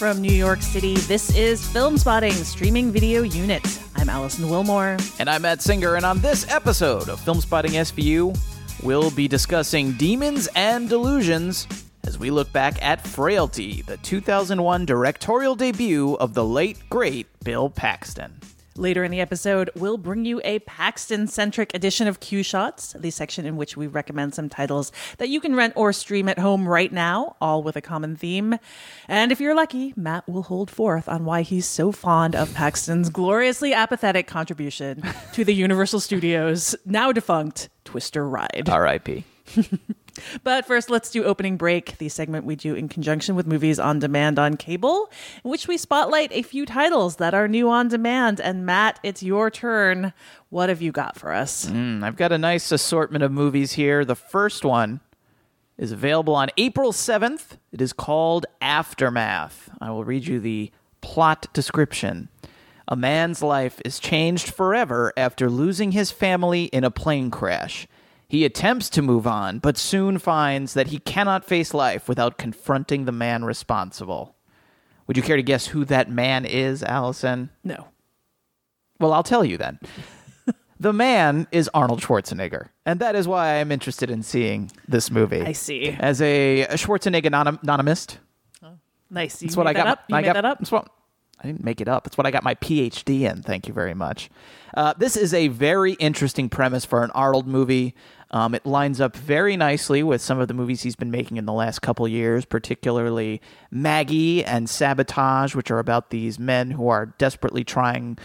From New York City, this is Filmspotting Streaming Video Unit. I'm Alison Willmore. And I'm Matt Singer, and on this episode of Filmspotting SVU, we'll be discussing Demons and Delusions as we look back at Frailty, the 2001 directorial debut of the late, great Bill Paxton. Later in the episode, we'll bring you a Paxton centric edition of Queue Shots, the section in which we recommend some titles that you can rent or stream at home right now, all with a common theme. And if you're lucky, Matt will hold forth on why he's so fond of Paxton's gloriously apathetic contribution to the Universal Studios, now defunct, Twister Ride. R.I.P. But first, let's do opening break, the segment we do in conjunction with movies on demand on cable, in which we spotlight a few titles that are new on demand. And Matt, it's your turn. What have you got for us? Mm, I've got a nice assortment of movies here. The first one is available on April 7th. It is called Aftermath. I will read you the plot description. A man's life is changed forever after losing his family in a plane crash. He attempts to move on, but soon finds that he cannot face life without confronting the man responsible. Would you care to guess who that man is, Allison? No. Well, I'll tell you then. the man is Arnold Schwarzenegger, and that is why I am interested in seeing this movie. I see. As a, a Schwarzenegger non- nonomist, Nice. You that's what I got. That up? You I made got, that up? That's what, I didn't make it up. It's what I got my PhD in. Thank you very much. Uh, this is a very interesting premise for an Arnold movie. Um, it lines up very nicely with some of the movies he's been making in the last couple years, particularly Maggie and Sabotage, which are about these men who are desperately trying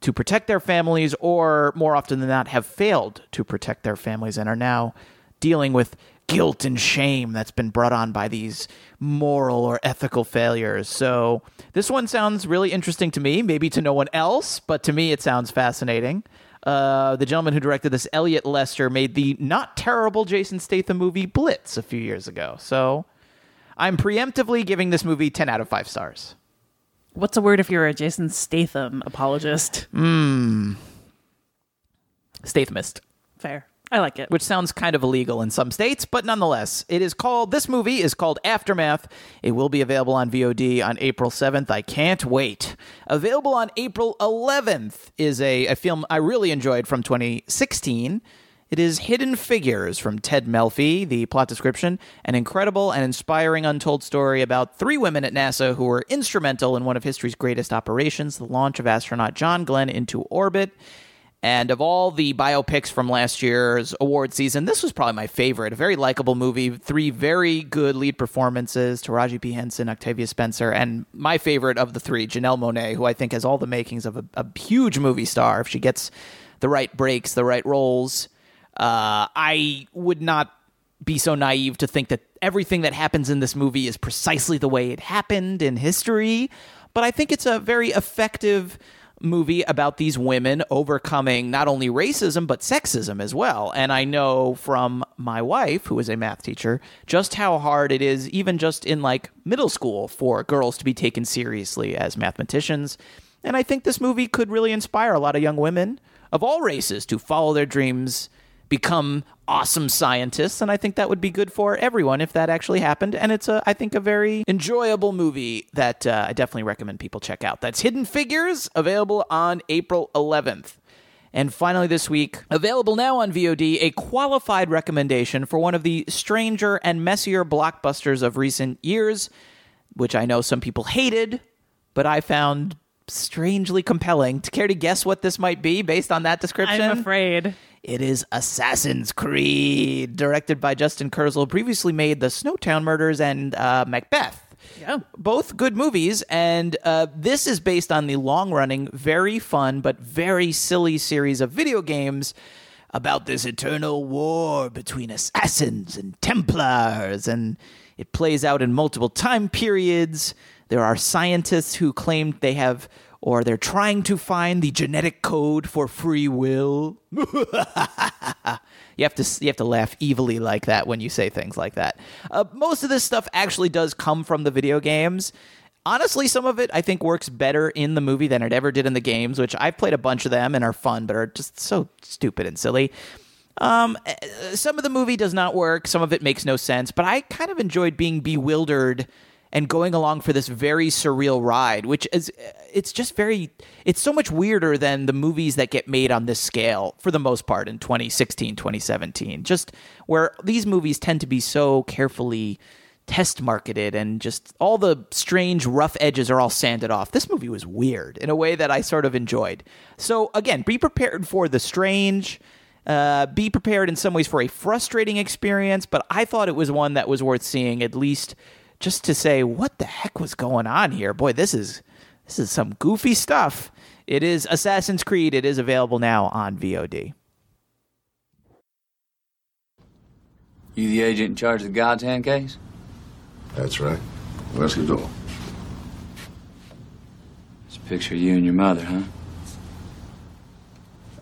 to protect their families, or more often than not, have failed to protect their families and are now dealing with guilt and shame that's been brought on by these moral or ethical failures. So this one sounds really interesting to me, maybe to no one else, but to me it sounds fascinating. Uh, the gentleman who directed this, Elliott Lester, made the not terrible Jason Statham movie Blitz a few years ago. So I'm preemptively giving this movie 10 out of 5 stars. What's a word if you're a Jason Statham apologist? Mmm. Stathamist. Fair. I like it. which sounds kind of illegal in some states, but nonetheless, it is called. This movie is called Aftermath. It will be available on VOD on April seventh. I can't wait. Available on April eleventh is a, a film I really enjoyed from 2016. It is Hidden Figures from Ted Melfi. The plot description: an incredible and inspiring untold story about three women at NASA who were instrumental in one of history's greatest operations, the launch of astronaut John Glenn into orbit. And of all the biopics from last year's award season, this was probably my favorite. A very likable movie, three very good lead performances Taraji P. Henson, Octavia Spencer, and my favorite of the three, Janelle Monáe, who I think has all the makings of a, a huge movie star if she gets the right breaks, the right roles. Uh, I would not be so naive to think that everything that happens in this movie is precisely the way it happened in history, but I think it's a very effective movie about these women overcoming not only racism but sexism as well. And I know from my wife, who is a math teacher, just how hard it is, even just in like middle school, for girls to be taken seriously as mathematicians. And I think this movie could really inspire a lot of young women of all races to follow their dreams, become awesome scientists. And I think that would be good for everyone if that actually happened. And it's, a, I think, a very enjoyable movie that uh, I definitely recommend people check out. That's Hidden Figures, available on April 11th. And finally, this week, available now on VOD, a qualified recommendation for one of the stranger and messier blockbusters of recent years, which I know some people hated, but I found strangely compelling. To care to guess what this might be based on that description? I'm afraid. It is Assassin's Creed, directed by Justin Kurzel, previously made the Snowtown Murders and uh, Macbeth. Yeah. Both good movies, and uh, this is based on the long running, very fun, but very silly series of video games about this eternal war between assassins and Templars, and it plays out in multiple time periods. There are scientists who claim they have or they're trying to find the genetic code for free will. you have to you have to laugh evilly like that when you say things like that. Uh, most of this stuff actually does come from the video games. Honestly, some of it I think works better in the movie than it ever did in the games, which I've played a bunch of them and are fun, but are just so stupid and silly. Um, eh, some of the movie does not work. Some of it makes no sense, but I kind of enjoyed being bewildered and going along for this very surreal ride, which is it's just very it's so much weirder than the movies that get made on this scale for the most part in 2016, 2017. Just where these movies tend to be so carefully test marketed and just all the strange rough edges are all sanded off. This movie was weird in a way that I sort of enjoyed. So again, be prepared for the strange uh, be prepared in some ways for a frustrating experience, but I thought it was one that was worth seeing at least just to say what the heck was going on here. Boy, this is this is some goofy stuff. It is Assassin's Creed. It is available now on VOD. You the agent in charge of the God's Hand case? That's right. Wesley Doyle. It's a picture of you and your mother, huh?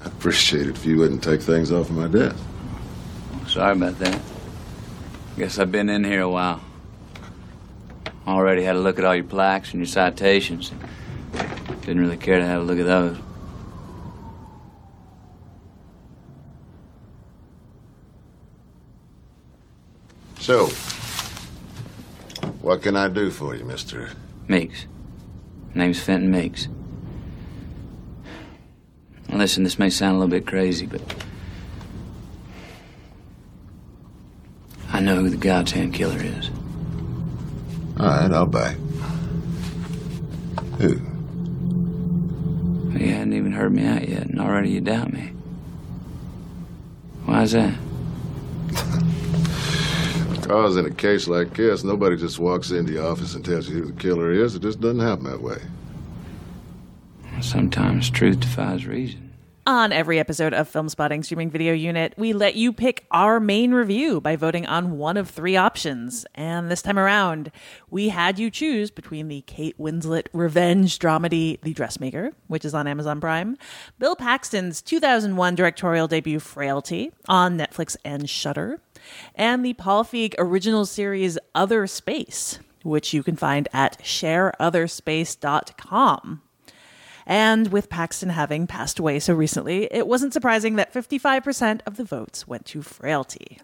I'd appreciate it if you wouldn't take things off of my desk. Sorry about that. Guess I've been in here a while. Already had a look at all your plaques and your citations. Didn't really care to have a look at those. So, what can I do for you, Mr. Meeks. Name's Fenton Meeks. Now listen, this may sound a little bit crazy, but I know who the God's Hand killer is. All right, I'll buy. Who? You hadn't even heard me out yet, and already you doubt me. Why's that? Because in a case like this, nobody just walks into the office and tells you who the killer is. It just doesn't happen that way. Sometimes truth defies reason. On every episode of Filmspotting Streaming Video Unit, we let you pick our main review by voting on one of three options. And this time around, we had you choose between the Kate Winslet revenge dramedy The Dressmaker, which is on Amazon Prime, Bill Paxton's 2001 directorial debut Frailty on Netflix and Shudder, and the Paul Feig original series Other Space, which you can find at shareotherspace.com. And with Paxton having passed away so recently, it wasn't surprising that 55% of the votes went to Frailty.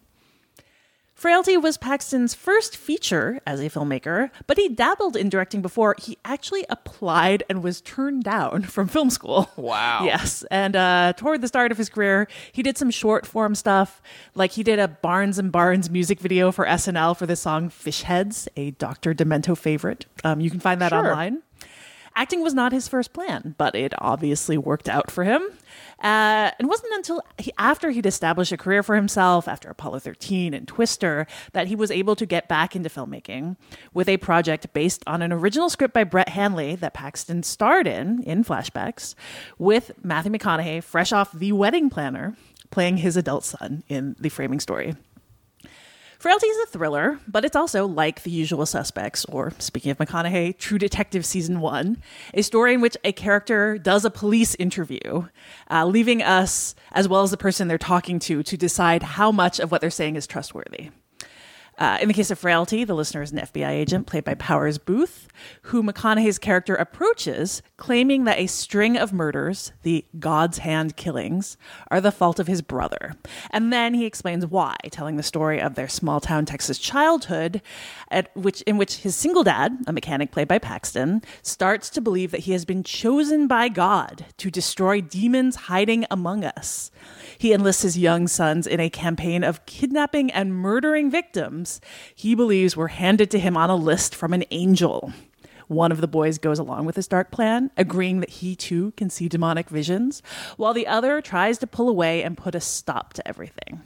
Frailty was Paxton's first feature as a filmmaker, but he dabbled in directing before. He actually applied and was turned down from film school. Wow. Yes. And uh, toward the start of his career, he did some short form stuff. Like he did a Barnes and Barnes music video for SNL for the song Fish Heads, a Dr. Demento favorite. Um, you can find that Sure. online. Acting was not his first plan, but it obviously worked out for him. Uh, it wasn't until he, after he'd established a career for himself, after Apollo 13 and Twister, that he was able to get back into filmmaking with a project based on an original script by Brent Hanley that Paxton starred in, in flashbacks, with Matthew McConaughey, fresh off The Wedding Planner, playing his adult son in the framing story. Frailty is a thriller, but it's also like The Usual Suspects, or speaking of McConaughey, True Detective Season 1, a story in which a character does a police interview, uh, leaving us, as well as the person they're talking to, to decide how much of what they're saying is trustworthy. Uh, in the case of Frailty, the listener is an FBI agent played by Powers Boothe, who McConaughey's character approaches, claiming that a string of murders, the God's Hand killings, are the fault of his brother. And then he explains why, telling the story of their small town Texas childhood, at which in which his single dad, a mechanic played by Paxton, starts to believe that he has been chosen by God to destroy demons hiding among us. He enlists his young sons in a campaign of kidnapping and murdering victims he believes were handed to him on a list from an angel. One of the boys goes along with his dark plan, agreeing that he too can see demonic visions, while the other tries to pull away and put a stop to everything.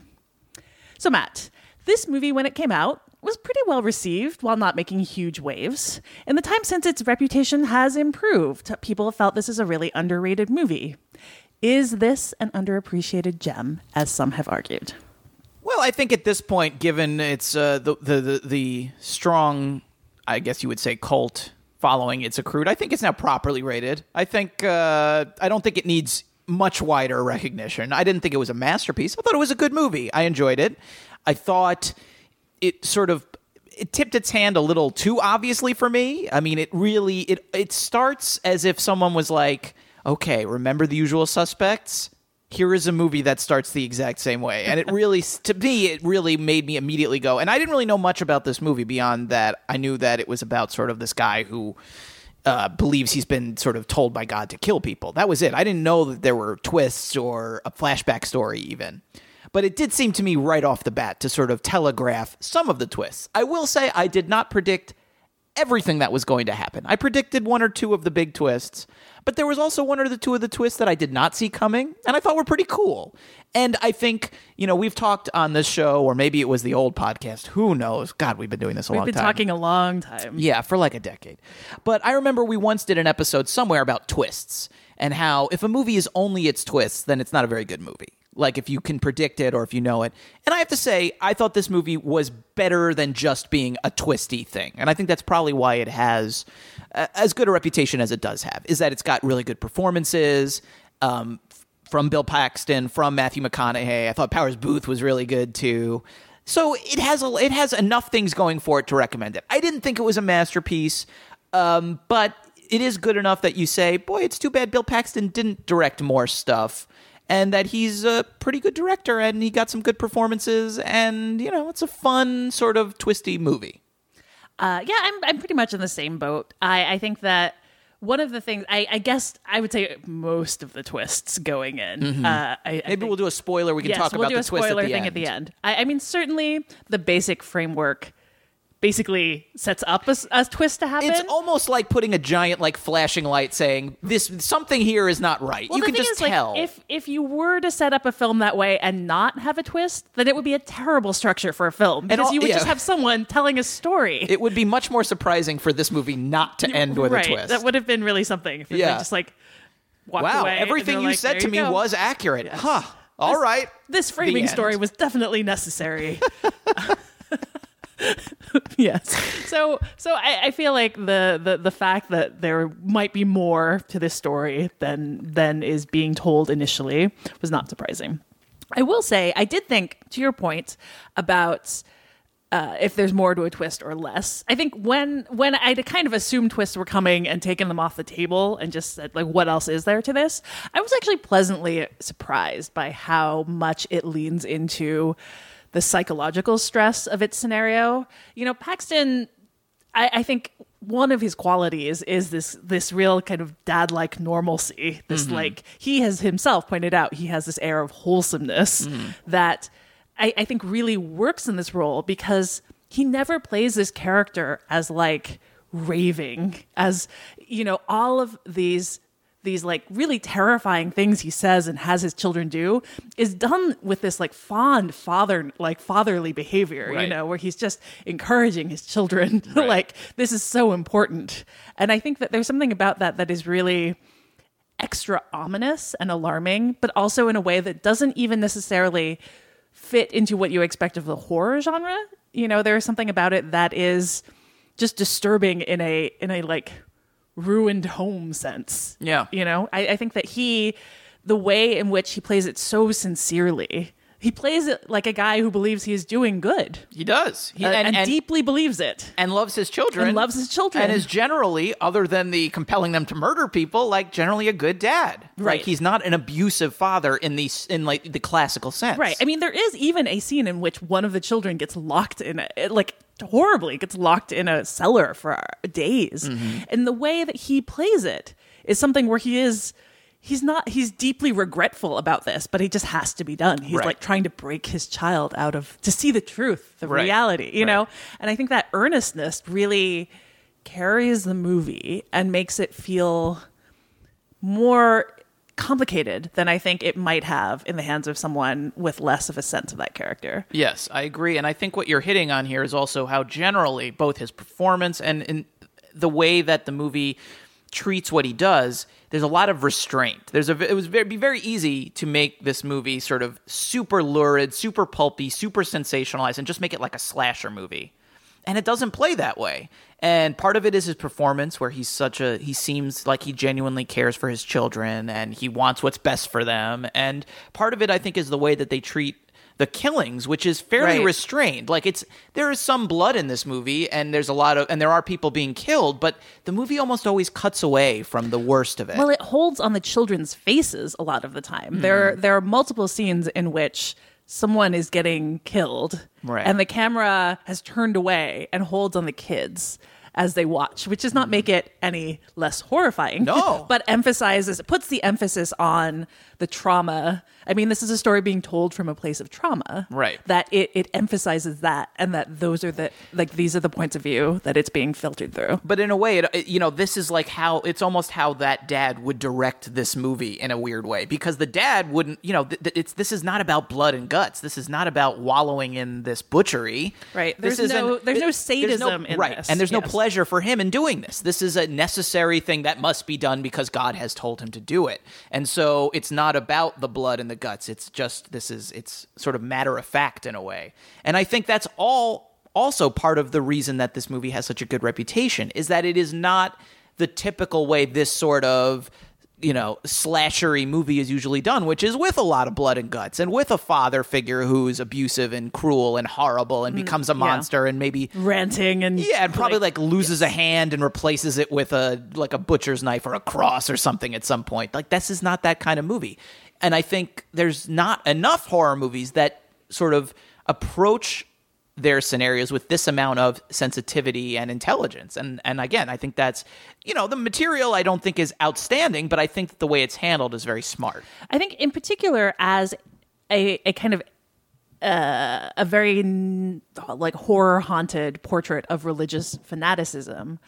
So, Matt, this movie, when it came out, was pretty well received while not making huge waves. In the time since its reputation has improved, people have felt this is a really underrated movie. Is this an underappreciated gem, as some have argued? Well, I think at this point, given its uh, the, the the the strong, I guess you would say, cult following it's accrued, I think it's now properly rated. I think uh, I don't think it needs much wider recognition. I didn't think it was a masterpiece. I thought it was a good movie. I enjoyed it. I thought it sort of it tipped its hand a little too obviously for me. I mean, it really it it starts as if someone was like, "Okay, remember the usual suspects? Here is a movie that starts the exact same way." And it really to me it really made me immediately go. And I didn't really know much about this movie beyond that I knew that it was about sort of this guy who uh, believes he's been sort of told by God to kill people. That was it. I didn't know that there were twists or a flashback story even. But it did seem to me right off the bat to sort of telegraph some of the twists. I will say I did not predict everything that was going to happen. I predicted one or two of the big twists, but there was also one or the two of the twists that I did not see coming, and I thought were pretty cool. And I think, you know, we've talked on this show, or maybe it was the old podcast. Who knows? God, we've been doing this a We've long time. We've been talking a long time. Yeah, for like a decade. But I remember we once did an episode somewhere about twists and how if a movie is only its twists, then it's not a very good movie. Like if you can predict it or if you know it. And I have to say, I thought this movie was better than just being a twisty thing. And I think that's probably why it has uh, as good a reputation as it does have, is that it's got really good performances. Um, from Bill Paxton, from Matthew McConaughey. I thought Powers Boothe was really good too. So it has a, it has enough things going for it to recommend it. I didn't think it was a masterpiece, um, but it is good enough that you say, boy, it's too bad Bill Paxton didn't direct more stuff, and that he's a pretty good director and he got some good performances, and you know, it's a fun sort of twisty movie. Uh, yeah, I'm I'm pretty much in the same boat. I, I think that one of the things I, I guess I would say most of the twists going in. Uh, I, I Maybe think- we'll do a spoiler. We can yes, talk we'll about do the twist at the thing end. at the end. I, I mean, certainly the basic framework basically sets up a twist to happen. It's almost like putting a giant like flashing light saying this something here is not right. well, you can just is, tell. Like, if if you were to set up a film that way and not have a twist, then it would be a terrible structure for a film because all- you would yeah. just have someone telling a story. it would be much more surprising for this movie not to end with right. a twist. That would have been really something. Yeah. just like wow, everything you like, said to you me go." was accurate. Huh. All right. This framing story was definitely necessary. yes. So so I, I feel like the, the the fact that there might be more to this story than than is being told initially was not surprising. I will say I did think to your point about uh, if there's more to a twist or less. I think when when I kind of assumed twists were coming and taken them off the table and just said like what else is there to this, I was actually pleasantly surprised by how much it leans into the psychological stress of its scenario. You know, Paxton I, I think one of his qualities is this this real kind of dad like normalcy. This mm-hmm. like he has himself pointed out he has this air of wholesomeness mm-hmm. that I, I think really works in this role because he never plays this character as like raving, as you know, all of these these like really terrifying things he says and has his children do is done with this like fond father like fatherly behavior you know where he's just encouraging his children. Like this is so important. And i think that there's something about that that is really extra ominous and alarming but also in a way that doesn't even necessarily fit into what you expect of the horror genre. You know there's something about it that is just disturbing in a in a like ruined home sense Yeah. you know I, I think that he the way in which he plays it so sincerely he plays it like a guy who believes he is doing good He does. He, uh, and, deeply believes it. and loves his children And loves his children. and is generally other than the compelling them to murder people like generally a good dad like Right. he's not an abusive father in the in like the classical sense Right. I mean, there is even a scene in which one of the children gets locked in a like horribly gets locked in a cellar for days, Mm-hmm. and the way that he plays it is something where he is. He's not. He's deeply regretful about this, but he just has to be done. He's Right. like trying to break his child out of to see the truth, the Right. reality, you Right. know. And I think that earnestness really carries the movie and makes it feel more complicated than I think it might have in the hands of someone with less of a sense of that character. Yes, I agree. And I think what you're hitting on here is also how generally both his performance and in the way that the movie treats what he does, there's a lot of restraint. There's a it was very be very easy to make this movie sort of super lurid, super pulpy, super sensationalized and just make it like a slasher movie. And it doesn't play that way. And part of it is his performance where he's such a he seems like he genuinely cares for his children and he wants what's best for them. And part of it I think is the way that they treat the killings, which is fairly Right. restrained. Like it's there is some blood in this movie, and there's a lot of and there are people being killed, but the movie almost always cuts away from the worst of it. Well, it holds on the children's faces a lot of the time. Hmm. There, there are multiple scenes in which someone is getting killed, Right. and the camera has turned away and holds on the kids as they watch, which does not make it any less horrifying. Hmm. No. but emphasizes, puts the emphasis on the trauma. I mean, this is a story being told from a place of trauma, Right. That it it emphasizes that, and that those are the like these are the points of view that it's being filtered through. but in a way, it, you know, this is like how it's almost how that dad would direct this movie in a weird way because the dad wouldn't, you know, th- th- it's this is not about blood and guts. This is not about wallowing in this butchery. Right. This There's no- isn't- there's no sadism in right, this. and there's no pleasure for him in doing this. This is a necessary thing that must be done because God has told him to do it. And so it's not about the blood and the guts. It's just this is it's sort of matter of fact in a way. And I think that's all also part of the reason that this movie has such a good reputation is that it is not the typical way this sort of you know, slashery movie is usually done, which is with a lot of blood and guts and with a father figure who's abusive and cruel and horrible and mm, becomes a monster and maybe Ranting and yeah, and probably like, loses a hand and replaces it with a like a butcher's knife or a cross or something at some point. Like this is not that kind of movie. And I think there's not enough horror movies that sort of approach their scenarios with this amount of sensitivity and intelligence. And and again, I think that's you know, the material I don't think is outstanding, but I think that the way it's handled is very smart. I think, in particular, as a, a kind of uh, a very like horror haunted portrait of religious fanaticism,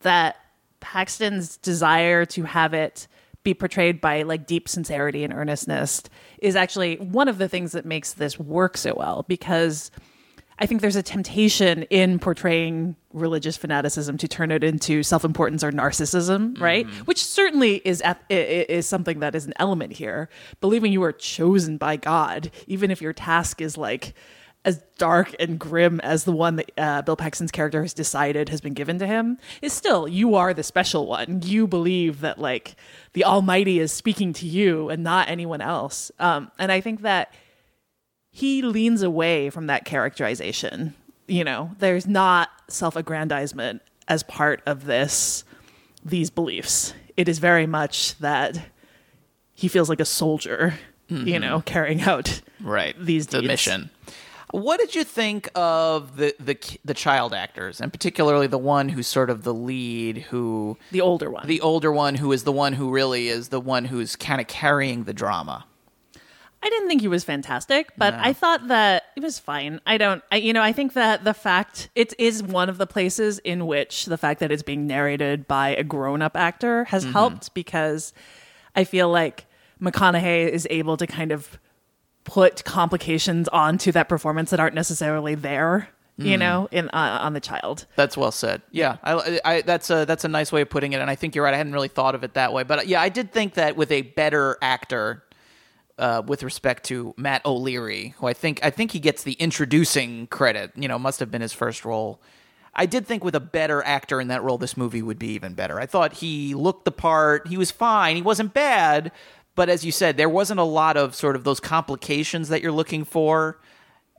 that Paxton's desire to have it be portrayed by like deep sincerity and earnestness is actually one of the things that makes this work so well because I think there's a temptation in portraying religious fanaticism to turn it into self-importance or narcissism, right? Mm-hmm. Which certainly is eth- i- i- is something that is an element here. Believing you are chosen by God, even if your task is like as dark and grim as the one that uh, Bill Paxton's character has decided has been given to him, is still you are the special one. You believe that like the Almighty is speaking to you and not anyone else. Um, and I think that he leans away from that characterization. You know, there's not self-aggrandizement as part of this these beliefs. It is very much that he feels like a soldier, you know, carrying out right these the deeds. mission what did you think of the, the the child actors and particularly the one who's sort of the lead who the older one. the older one who is the one who really is the one who's kind of carrying the drama I didn't think he was fantastic, but I thought that it was fine. I don't, I, you know, I think that the fact it is one of the places in which the fact that it's being narrated by a grown up actor has mm-hmm. helped because I feel like McConaughey is able to kind of put complications onto that performance that aren't necessarily there, you know, in uh, on the child. That's well said. Yeah, I, I, that's a that's a nice way of putting it, and I think you're right. I hadn't really thought of it that way, but uh, yeah, I did think that with a better actor, uh, with respect to Matt O'Leary, who I think I think he gets the introducing credit. You know, must have been his first role. I did think with a better actor in that role, this movie would be even better. I thought he looked the part. He was fine. He wasn't bad, but as you said, there wasn't a lot of sort of those complications that you're looking for.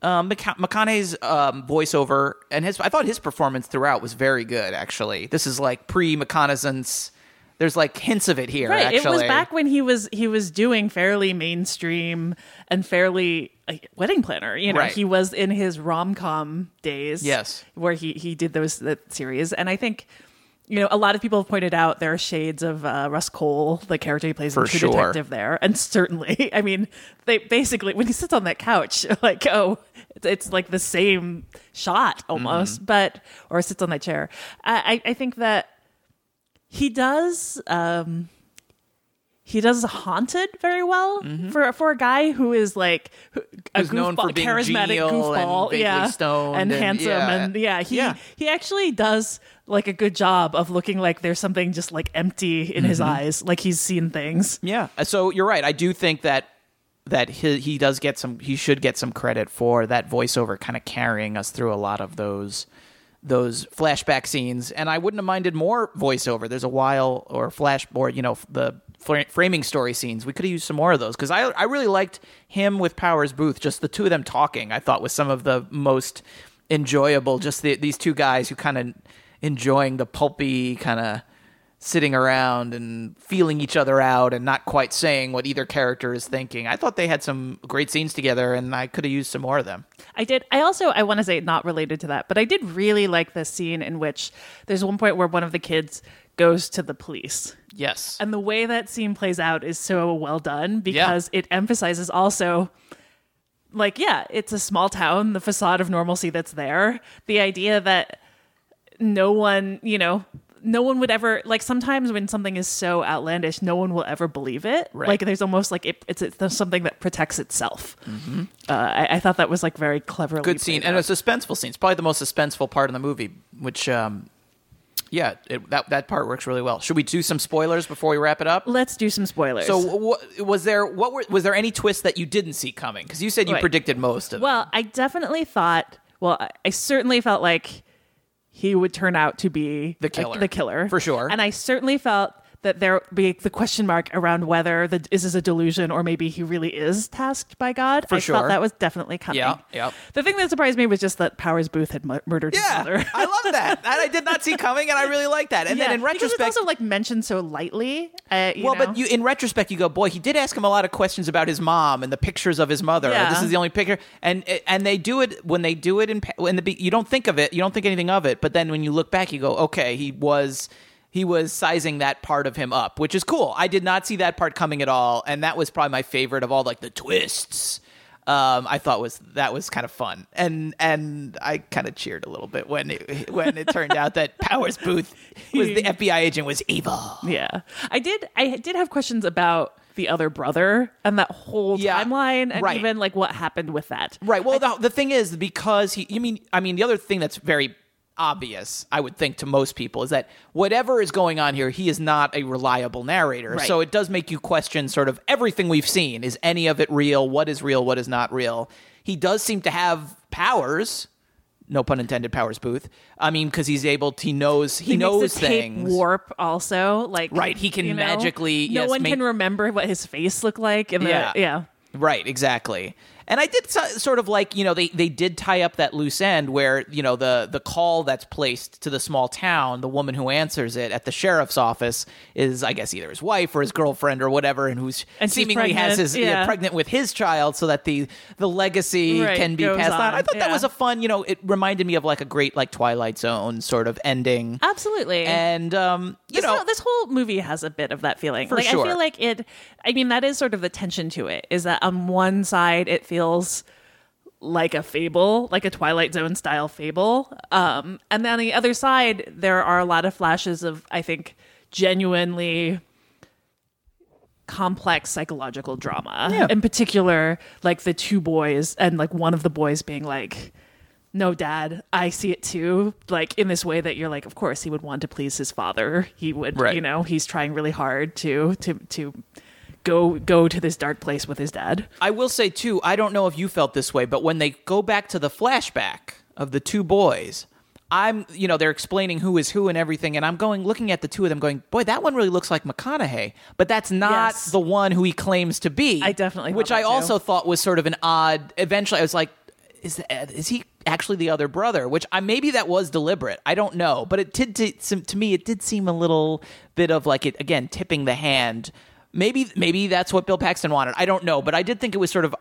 Um, McC- McConaughey's um, voiceover and his, I thought his performance throughout was very good. Actually, this is like pre-McConaissance. There's like hints of it here. Right. Actually. It was back when he was he was doing fairly mainstream and fairly like, wedding planner. You know, Right. he was in his rom com days. Yes. where he he did those that series, and I think. You know, a lot of people have pointed out there are shades of uh, Rust Cohle, the character he plays in For True sure. Detective, there, and certainly, I mean, they basically when he sits on that couch, like, oh, it's, it's like the same shot almost, Mm-hmm. but or sits on that chair. I, I think that he does um he does haunted very well for for a guy who is like a Mm-hmm. Known for being charismatic genial and goofball, yeah, and, and- handsome, yeah. and yeah, he Yeah. he actually does like a good job of looking like there's something just like empty in his Mm-hmm. eyes, like he's seen things. Yeah. Uh, So you're right. I do think that that he, he does get some he should get some credit for that voiceover kind of carrying us through a lot of those those flashback scenes and I wouldn't have minded more voiceover. There's a while or flash or you know the framing story scenes. We could have used some more of those cuz I I really liked him with Powers Boothe just the two of them talking. I thought was some of the most enjoyable just the, these two guys who kind of enjoying the pulpy kind of sitting around and feeling each other out and not quite saying what either character is thinking. I thought they had some great scenes together and I could have used some more of them. I did. I also I want to say not related to that, but I did really like the scene in which there's one point where one of the kids goes to the police. Yes. And the way that scene plays out is so well done because it emphasizes also like yeah, it's a small town, the facade of normalcy that's there, the idea that no one, you know, no one would ever like sometimes when something is so outlandish no one will ever believe it Right. like there's almost like it, it's, it's something that protects itself uh, I, I thought that was like very cleverly Good scene played and out. a suspenseful scene. It's probably the most suspenseful part of the movie, which um yeah, it, that that part works really well. Should we do some spoilers before we wrap it up? let's do some spoilers So, what, was there what were was there any twist that you didn't see coming? Because you said you Right. predicted most of them. Well, I definitely thought. Well, I- I certainly felt like he would turn out to be The killer. the killer For sure. And I certainly felt that there be the question mark around whether the is this a delusion or maybe he really is tasked by God. For I sure. felt that was definitely coming. Yeah, yeah. The thing that surprised me was just that Powers Boothe had mu- murdered his yeah, mother. I love that. That I did not see coming, and I really like that. And yeah, then in because retrospect, it's also like mentioned so lightly. Uh, you well, know? but you in retrospect, you go, boy, he did ask him a lot of questions about his mom and the pictures of his mother. Yeah. This is the only picture, and and they do it when they do it in in the you don't think of it, you don't think anything of it, but then when you look back, you go, okay, he was. He was sizing that part of him up, which is cool. I did not see that part coming at all, and that was probably my favorite of all, like the twists. Um, I thought was that was kind of fun, and and I kind of cheered a little bit when it when it turned out that Powers Boothe was the FBI agent was evil. Yeah, I did. I did have questions about the other brother and that whole Yeah, timeline, and right. even like what happened with that. Right. Well, the, the thing is, because he, you mean, I mean, the other thing that's very obvious, I would think, to most people is that whatever is going on here, he is not a reliable narrator. Right. So it does make you question sort of everything we've seen. Is any of it real? What is real? What is not real? He does seem to have powers. No pun intended. Powers Boothe. I mean, because he's able. To, he knows. He, He knows makes the tape things. warp also. Like Right, he can you know? magically- No yes, one make- can remember what his face looked like. In the, Yeah. yeah. Right, exactly. And I did so, sort of like you know they they did tie up that loose end where you know the the call that's placed to the small town, the woman who answers it at the sheriff's office is I guess either his wife or his girlfriend or whatever, and who's And seemingly has his yeah. pregnant with his child, so that the the legacy Right, can be passed on. on, I thought that was a fun, you know, it reminded me of like a great like Twilight Zone sort of ending. Absolutely. And um, you this, know, whole, this whole movie has a bit of that feeling. For like sure. I feel like it. I mean, that is sort of the tension to it. Is that on one side it feels like a fable, like a Twilight Zone style fable, um, and then on the other side there are a lot of flashes of, I think, genuinely complex psychological drama. Yeah. In particular, like the two boys and like one of the boys being like. No, dad, I see it too. Like in this way that you're like, of course, he would want to please his father. He would, Right. you know, he's trying really hard to to to go go to this dark place with his dad. I will say too, I don't know if you felt this way, but when they go back to the flashback of the two boys, I'm, you know, they're explaining who is who and everything, and I'm going looking at the two of them, going, boy, that one really looks like McConaughey, but that's not Yes. the one who he claims to be. I definitely which I that too. also thought was sort of an odd. Eventually, I was like, is is he actually the other brother? Which I maybe that was deliberate. I don't know, but it did to, to me it did seem a little bit of like it again tipping the hand. Maybe maybe that's what Bill Paxton wanted. I don't know, but I did think it was sort of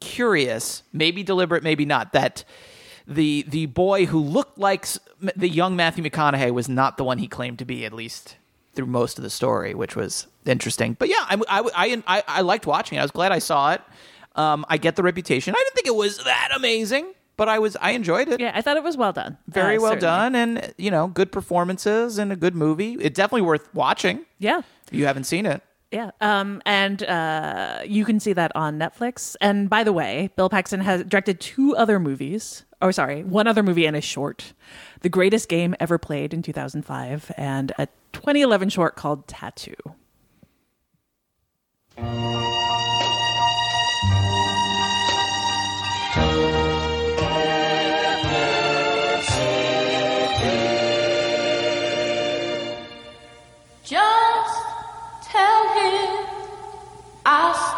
curious, maybe deliberate, maybe not, that the the boy who looked like the young Matthew McConaughey was not the one he claimed to be, at least through most of the story, which was interesting. But yeah, I I I, I, liked watching it. I was glad I saw it. Um, I get the reputation. I didn't think it was that amazing, but I was I enjoyed it. Yeah, I thought it was well done. Very Uh, well certainly. done, and you know, good performances and a good movie. It's definitely worth watching. Yeah. If you haven't seen it. Yeah. Um, and uh, you can see that on Netflix. And by the way, Bill Paxton has directed two other movies. Oh, sorry, one other movie and a short. The Greatest Game Ever Played in 2005 and a 2011 short called Tattoo.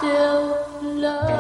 Still love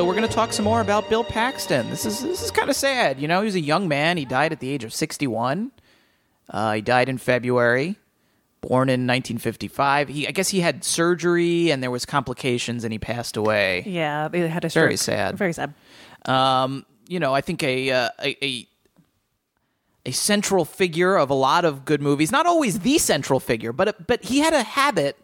so we're going to talk some more about Bill Paxton. This is this is kind of sad. You know, he was a young man. He died at the age of 61. Uh, he died in February. Born in 1955. He, I guess, he had surgery and there was complications, and he passed away. Yeah, they had a Very sad. Very sad. Um, you know, I think a, uh, a a a central figure of a lot of good movies. Not always the central figure, but but he had a habit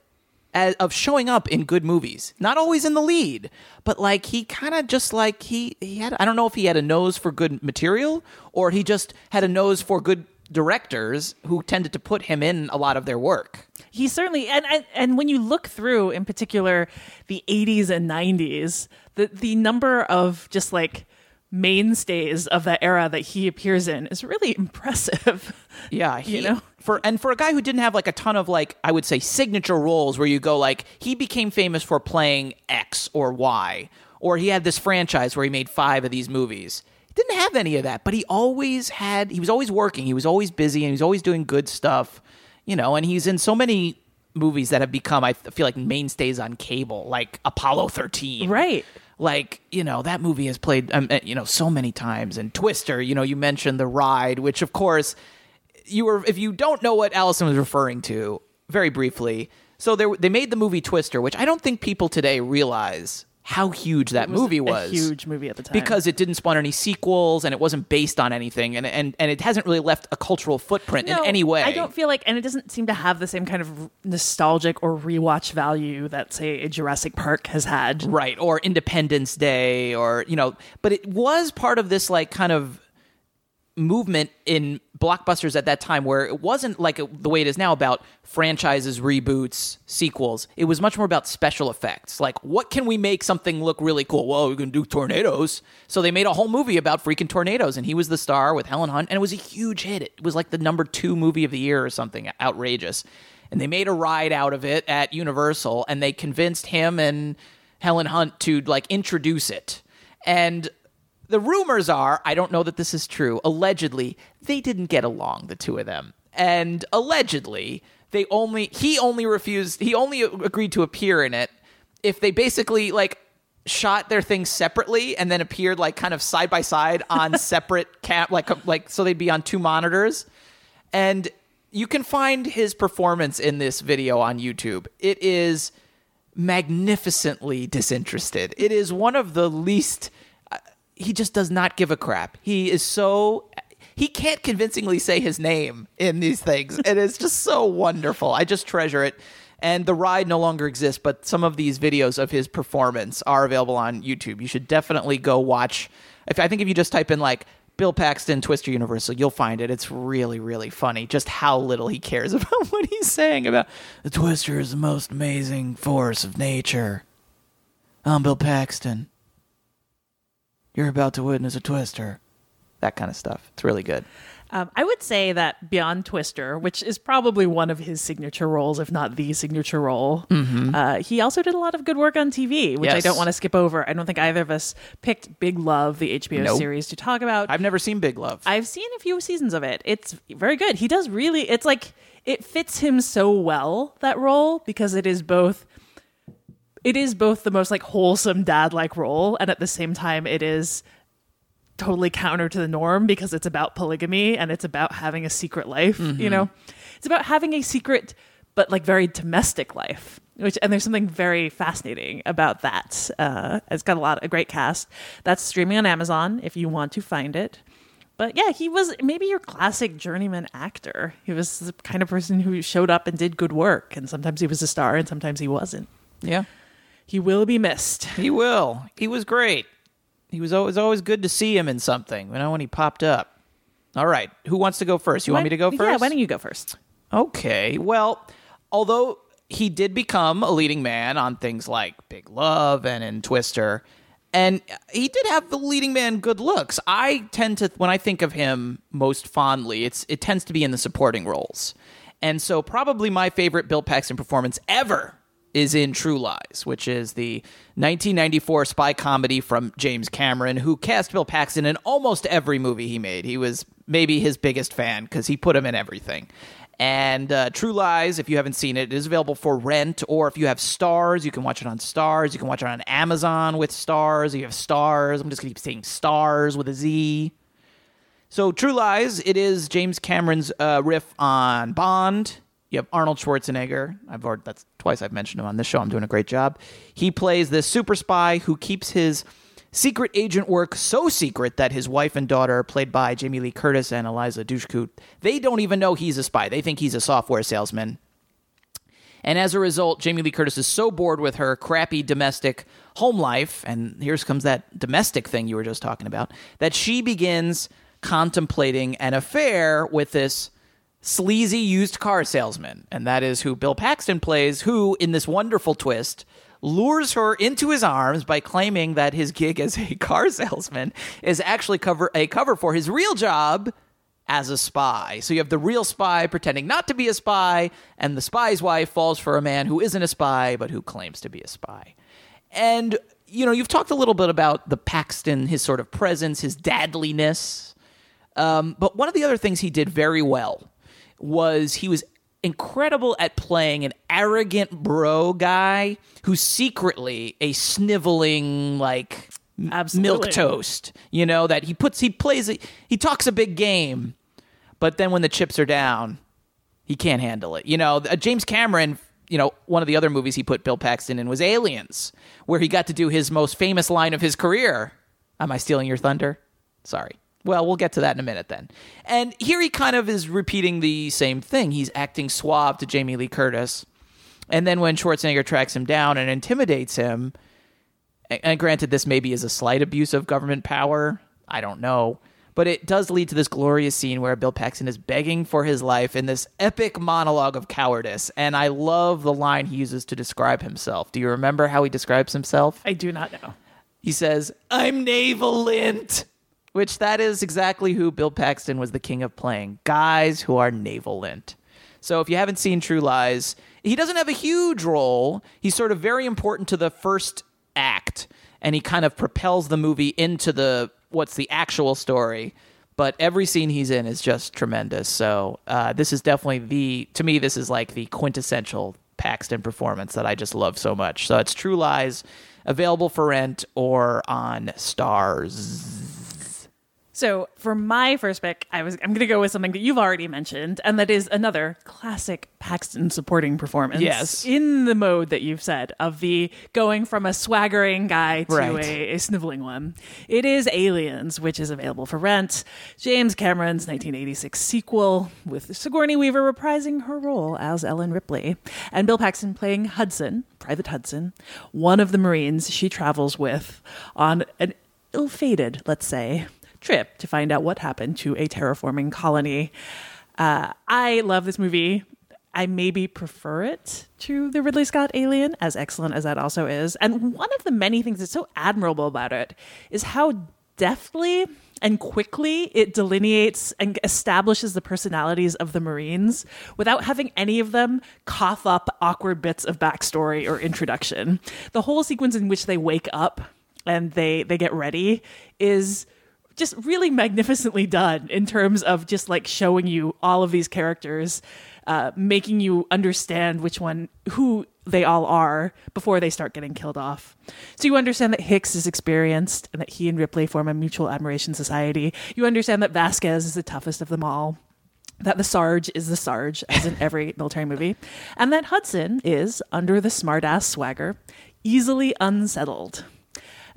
as, of showing up in good movies. Not always in the lead, but like he kind of just like he he had. I don't know if he had a nose for good material or he just had a nose for good directors who tended to put him in a lot of their work. He certainly and, and and when you look through in particular the 80s and 90s, the the number of just like mainstays of that era that he appears in is really impressive. Yeah, he, You know? for and for a guy who didn't have like a ton of like I would say signature roles where you go like he became famous for playing X or Y, or he had this franchise where he made five of these movies. He didn't have any of that, but he always had. He was always working. He was always busy, and he was always doing good stuff. You know, and he's in so many movies that have become I feel like mainstays on cable, like Apollo thirteen, Right. Like you know that movie has played um, uh, you know so many times. And twister you know you mentioned the ride which of course you were if you don't know what alison was referring to very briefly. So there, they made the movie twister which i don't think people today realize how huge that movie a was huge movie at the time. because it didn't spawn any sequels and it wasn't based on anything and and, and it hasn't really left a cultural footprint No, in any way I don't feel like, and it doesn't seem to have the same kind of nostalgic or rewatch value that, say, a Jurassic Park has had. right or independence day or you know but it was part of this like kind of movement in blockbusters at that time where it wasn't like the way it is now about franchises reboots sequels. It was much more about special effects. Like what can we make something look really cool? Well we can do tornadoes. So they made a whole movie about freaking tornadoes and he was the star with helen hunt and it was a huge hit. It was like the number two movie of the year or something outrageous. And they made a ride out of it at universal and they convinced him and helen hunt to like introduce it. And the rumors are, I don't know that this is true, allegedly, they didn't get along, the two of them. And allegedly, they only he only refused he only agreed to appear in it if they basically like shot their things separately and then appeared like kind of side by side on separate cam like like so they'd be on two monitors. And you can find his performance in this video on YouTube. It is magnificently disinterested. It is one of the least he just does not give a crap. He is so he can't convincingly say his name in these things. it is just so wonderful. I just treasure it. And the ride no longer exists, but some of these videos of his performance are available on YouTube. You should definitely go watch. If I think if you just type in like Bill Paxton Twister Universal, you'll find it. It's really, really funny just how little he cares about what he's saying about the Twister is the most amazing force of nature. I'm Bill Paxton. You're about to witness a twister. That kind of stuff. It's really good. Um, I would say that Beyond Twister, which is probably one of his signature roles, if not the signature role, uh, he also did a lot of good work on TV, which I don't want to skip over. I don't think either of us picked Big Love, the HBO Nope. series, to talk about. I've never seen Big Love. I've seen a few seasons of it. It's very good. He does really. It's like it fits him so well that role because it is both. It is both the most like wholesome dad like role, and at the same time, it is totally counter to the norm because it's about polygamy and it's about having a secret life. You know, it's about having a secret but like very domestic life. Which and there's something very fascinating about that. Uh, it's got a lot a great cast. That's streaming on Amazon if you want to find it. But yeah, he was maybe your classic journeyman actor. He was the kind of person who showed up and did good work, and sometimes he was a star, and sometimes he wasn't. yeah. He will be missed. He will. He was great. He was always always good to see him in something. You know when he popped up. All right, who wants to go first? You want me to go first? Yeah, why don't you go first? Okay. Well, although he did become a leading man on things like Big Love and in Twister, and he did have the leading man good looks. I tend to when I think of him most fondly, it's it tends to be in the supporting roles. And so probably my favorite Bill Paxton performance ever is in True Lies, which is the 1994 spy comedy from James Cameron, who cast Bill Paxton in almost every movie he made. He was maybe his biggest fan because he put him in everything. And uh, True Lies, if you haven't seen it, it is available for rent, or if you have Starz, you can watch it on Starz. You can watch it on Amazon with Starz. You have Starz. I'm just going to keep saying Starz with a Z. So, True Lies, it is James Cameron's uh, riff on Bond. You have Arnold Schwarzenegger. I've that's twice I've mentioned him on this show. I'm doing a great job. He plays this super spy who keeps his secret agent work so secret that his wife and daughter, played by Jamie Lee Curtis and Eliza Dushku, they don't even know he's a spy. They think he's a software salesman. And as a result, Jamie Lee Curtis is so bored with her crappy domestic home life, and here comes that domestic thing you were just talking about, that she begins contemplating an affair with this sleazy used car salesman. And that is who Bill Paxton plays, who, in this wonderful twist, lures her into his arms by claiming that his gig as a car salesman is actually cover a cover for his real job as a spy. So you have the real spy pretending not to be a spy, and the spy's wife falls for a man who isn't a spy, but who claims to be a spy. And, you know, you've talked a little bit about the Paxton, his sort of presence, his dadliness. Um, but one of the other things he did very well was he was incredible at playing an arrogant bro guy who's secretly a sniveling, like, Absolutely. milk toast. You know, that he puts, he plays, he talks a big game, but then when the chips are down, he can't handle it. You know, uh, James Cameron, you know, one of the other movies he put Bill Paxton in was Aliens, where he got to do his most famous line of his career. Am I stealing your thunder? Sorry. Well, we'll get to that in a minute then. And here he kind of is repeating the same thing. He's acting suave to Jamie Lee Curtis. And then when Schwarzenegger tracks him down and intimidates him, and- granted, this maybe is a slight abuse of government power. I don't know. But it does lead to this glorious scene where Bill Paxton is begging for his life in this epic monologue of cowardice. And I love the line he uses to describe himself. Do you remember how he describes himself? I do not know. He says, I'm navel lint. Which that is exactly who Bill Paxton was the king of playing. Guys who are navel lint. So if you haven't seen True Lies, he doesn't have a huge role. He's sort of very important to the first act, and he kind of propels the movie into the what's the actual story. But every scene he's in is just tremendous. So uh, this is definitely the to me this is like the quintessential Paxton performance that I just love so much. So it's True Lies, available for rent or on Starz. So for my first pick, I was I'm going to go with something that you've already mentioned, and that is another classic Paxton supporting performance. Yes. in the mode that you've said of the going from a swaggering guy to Right. a, a sniveling one. It is Aliens, which is available for rent. James Cameron's 1986 sequel with Sigourney Weaver reprising her role as Ellen Ripley, and Bill Paxton playing Hudson, Private Hudson, one of the Marines she travels with on an ill-fated, let's say, trip to find out what happened to a terraforming colony. Uh, I love this movie. I maybe prefer it to the Ridley Scott Alien, as excellent as that also is. And one of the many things that's so admirable about it is how deftly and quickly it delineates and establishes the personalities of the Marines without having any of them cough up awkward bits of backstory or introduction. The whole sequence in which they wake up and they they get ready is just really magnificently done in terms of just like showing you all of these characters uh, making you understand which one who they all are before they start getting killed off so you understand that hicks is experienced and that he and ripley form a mutual admiration society you understand that vasquez is the toughest of them all that the Sarge is the Sarge, as in every military movie, and that Hudson is, under the smartass swagger, easily unsettled.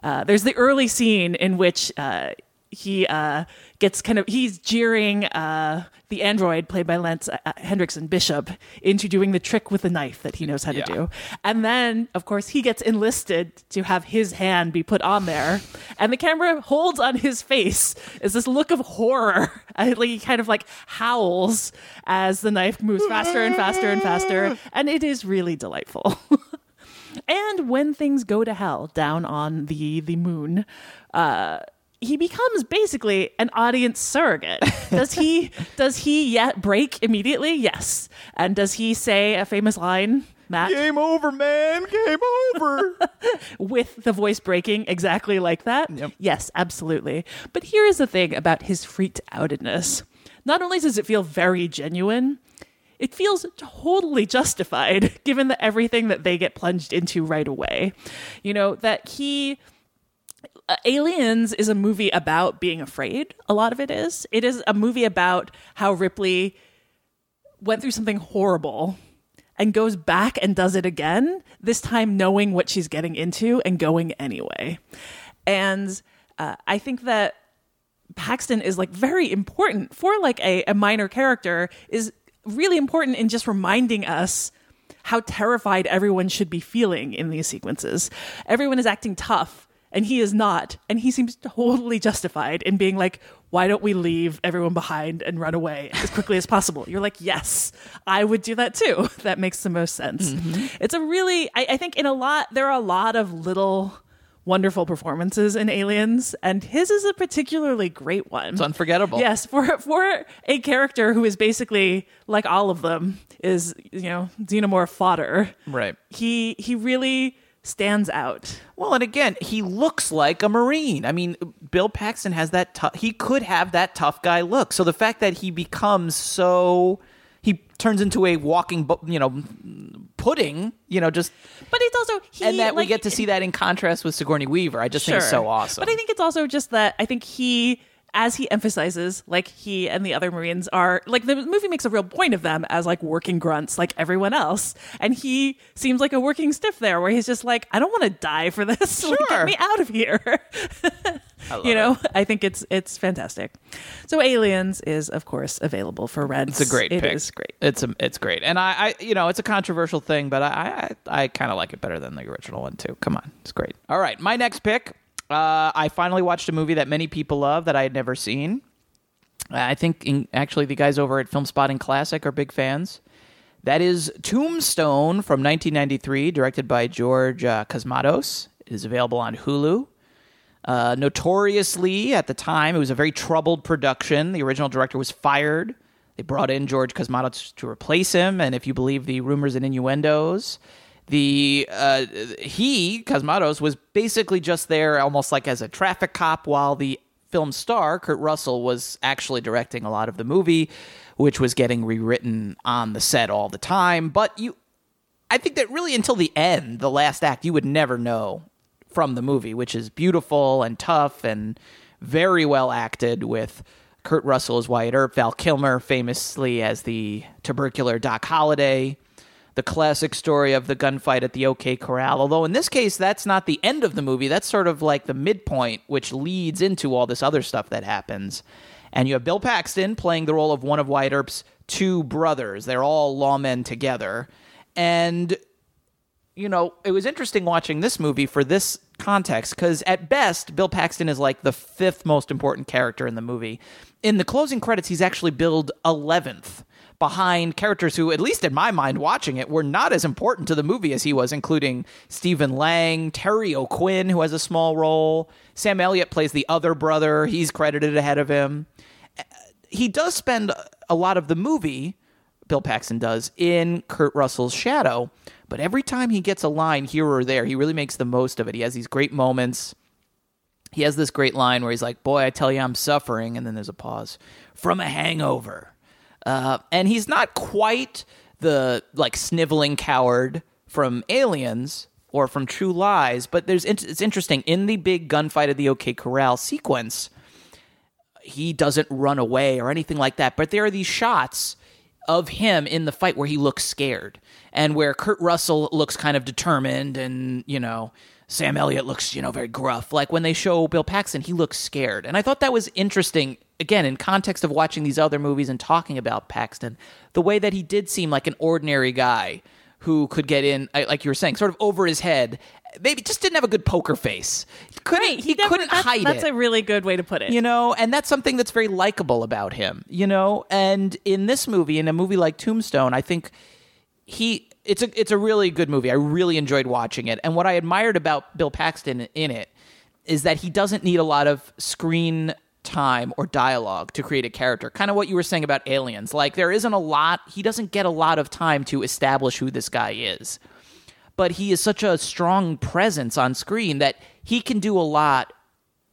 Uh, there's the early scene in which uh, he uh, gets kind of he's jeering uh, the android played by Lance uh, Henriksen Bishop into doing the trick with the knife that he knows how to do, and then of course he gets enlisted to have his hand be put on there, and the camera holds on his face is this look of horror. Like he kind of like howls as the knife moves faster and faster and faster, and it is really delightful. And when things go to hell down on the the moon, uh, he becomes basically an audience surrogate. Does he? does he yet break immediately? Yes. And does he say a famous line? Matt, Game over, man. Game over. with the voice breaking exactly like that? Yes, absolutely. But here is the thing about his freaked outedness. Not only does it feel very genuine, it feels totally justified given that everything that they get plunged into right away. You know, that he Aliens is a movie about being afraid. A lot of it is. It is a movie about how Ripley went through something horrible and goes back and does it again, this time knowing what she's getting into and going anyway. And uh, I think that Paxton is like very important for like a, a minor character is really important in just reminding us how terrified everyone should be feeling in these sequences. Everyone is acting tough and he is not. And he seems totally justified in being like, why don't we leave everyone behind and run away as quickly as possible? You're like, yes, I would do that too. That makes the most sense. Mm-hmm. It's a really, I, I think in a lot, there are a lot of little wonderful performances in Aliens, and his is a particularly great one. It's unforgettable. Yes, for for a character who is basically like all of them is you know xenomorph fodder. Right. He he really stands out. Well, and again, he looks like a Marine. I mean, Bill Paxton has that tough, he could have that tough guy look. So the fact that he becomes so, he turns into a walking, you know, pudding, you know, just, But it's also he and that we get to see that in contrast with Sigourney Weaver. I just think it's so awesome. But I think it's also just that I think he, as he emphasizes, like he and the other Marines are like the movie makes a real point of them as like working grunts, like everyone else, and he seems like a working stiff there, where he's just like, I don't want to die for this. Like, Sure. get me out of here. you know, I think it's it's fantastic. So Aliens is of course available for rent. It's a great It pick. is great. It's a, it's great, and I, I, you know, it's a controversial thing, but I, I, I kind of like it better than the original one too. Come on, it's great. All right, my next pick. Uh, I finally watched a movie that many people love that I had never seen. I think in, actually the guys over at Filmspotting Classic are big fans. That is Tombstone from 1993, directed by George uh, Cosmatos. It is available on Hulu. Uh, notoriously, at the time, it was a very troubled production. The original director was fired. They brought in George Cosmatos to replace him, and if you believe the rumors and innuendos, the uh, he Cosmatos was basically just there, almost like as a traffic cop, while the film star Kurt Russell was actually directing a lot of the movie, which was getting rewritten on the set all the time. But you, I think that really until the end, the last act, you would never know from the movie, which is beautiful and tough and very well acted with Kurt Russell as Wyatt Earp, Val Kilmer famously as the tubercular Doc Holliday, the classic story of the gunfight at the OK Corral. Although in this case, that's not the end of the movie. That's sort of like the midpoint, which leads into all this other stuff that happens. And you have Bill Paxton playing the role of one of Wyatt Earp's two brothers. They're all lawmen together. And you know, it was interesting watching this movie for this context because at best, Bill Paxton is like the fifth most important character in the movie. In the closing credits, he's actually billed 11th behind characters who, at least in my mind watching it, were not as important to the movie as he was, including Stephen Lang, Terry O'Quinn, who has a small role. Sam Elliott plays the other brother, he's credited ahead of him. He does spend a lot of the movie, Bill Paxton does, in Kurt Russell's shadow. But every time he gets a line here or there, he really makes the most of it. He has these great moments. He has this great line where he's like, Boy, I tell you, I'm suffering. And then there's a pause from a hangover. Uh, and he's not quite the like sniveling coward from Aliens or from True Lies, but there's it's interesting in the big gunfight of the OK Corral sequence. He doesn't run away or anything like that, but there are these shots of him in the fight where he looks scared and where Kurt Russell looks kind of determined and, you know, Sam Elliott looks, you know, very gruff. Like when they show Bill Paxton, he looks scared. And I thought that was interesting, again, in context of watching these other movies and talking about Paxton, the way that he did seem like an ordinary guy who could get in, like you were saying, sort of over his head. Maybe just didn't have a good poker face. Couldn't, Right, he, never- couldn't that's, hide That's it That's a really good way to put it. you know and that's something that's very likable about him you know and in this movie in a movie like tombstone i think he it's a it's a really good movie. I really enjoyed watching it. And what i admired about bill paxton in it is that he doesn't need a lot of screen time or dialogue to create a character. Kind of what you were saying about aliens. Like there isn't a lot he doesn't get a lot of time to establish who this guy is. But he is such a strong presence on screen that he can do a lot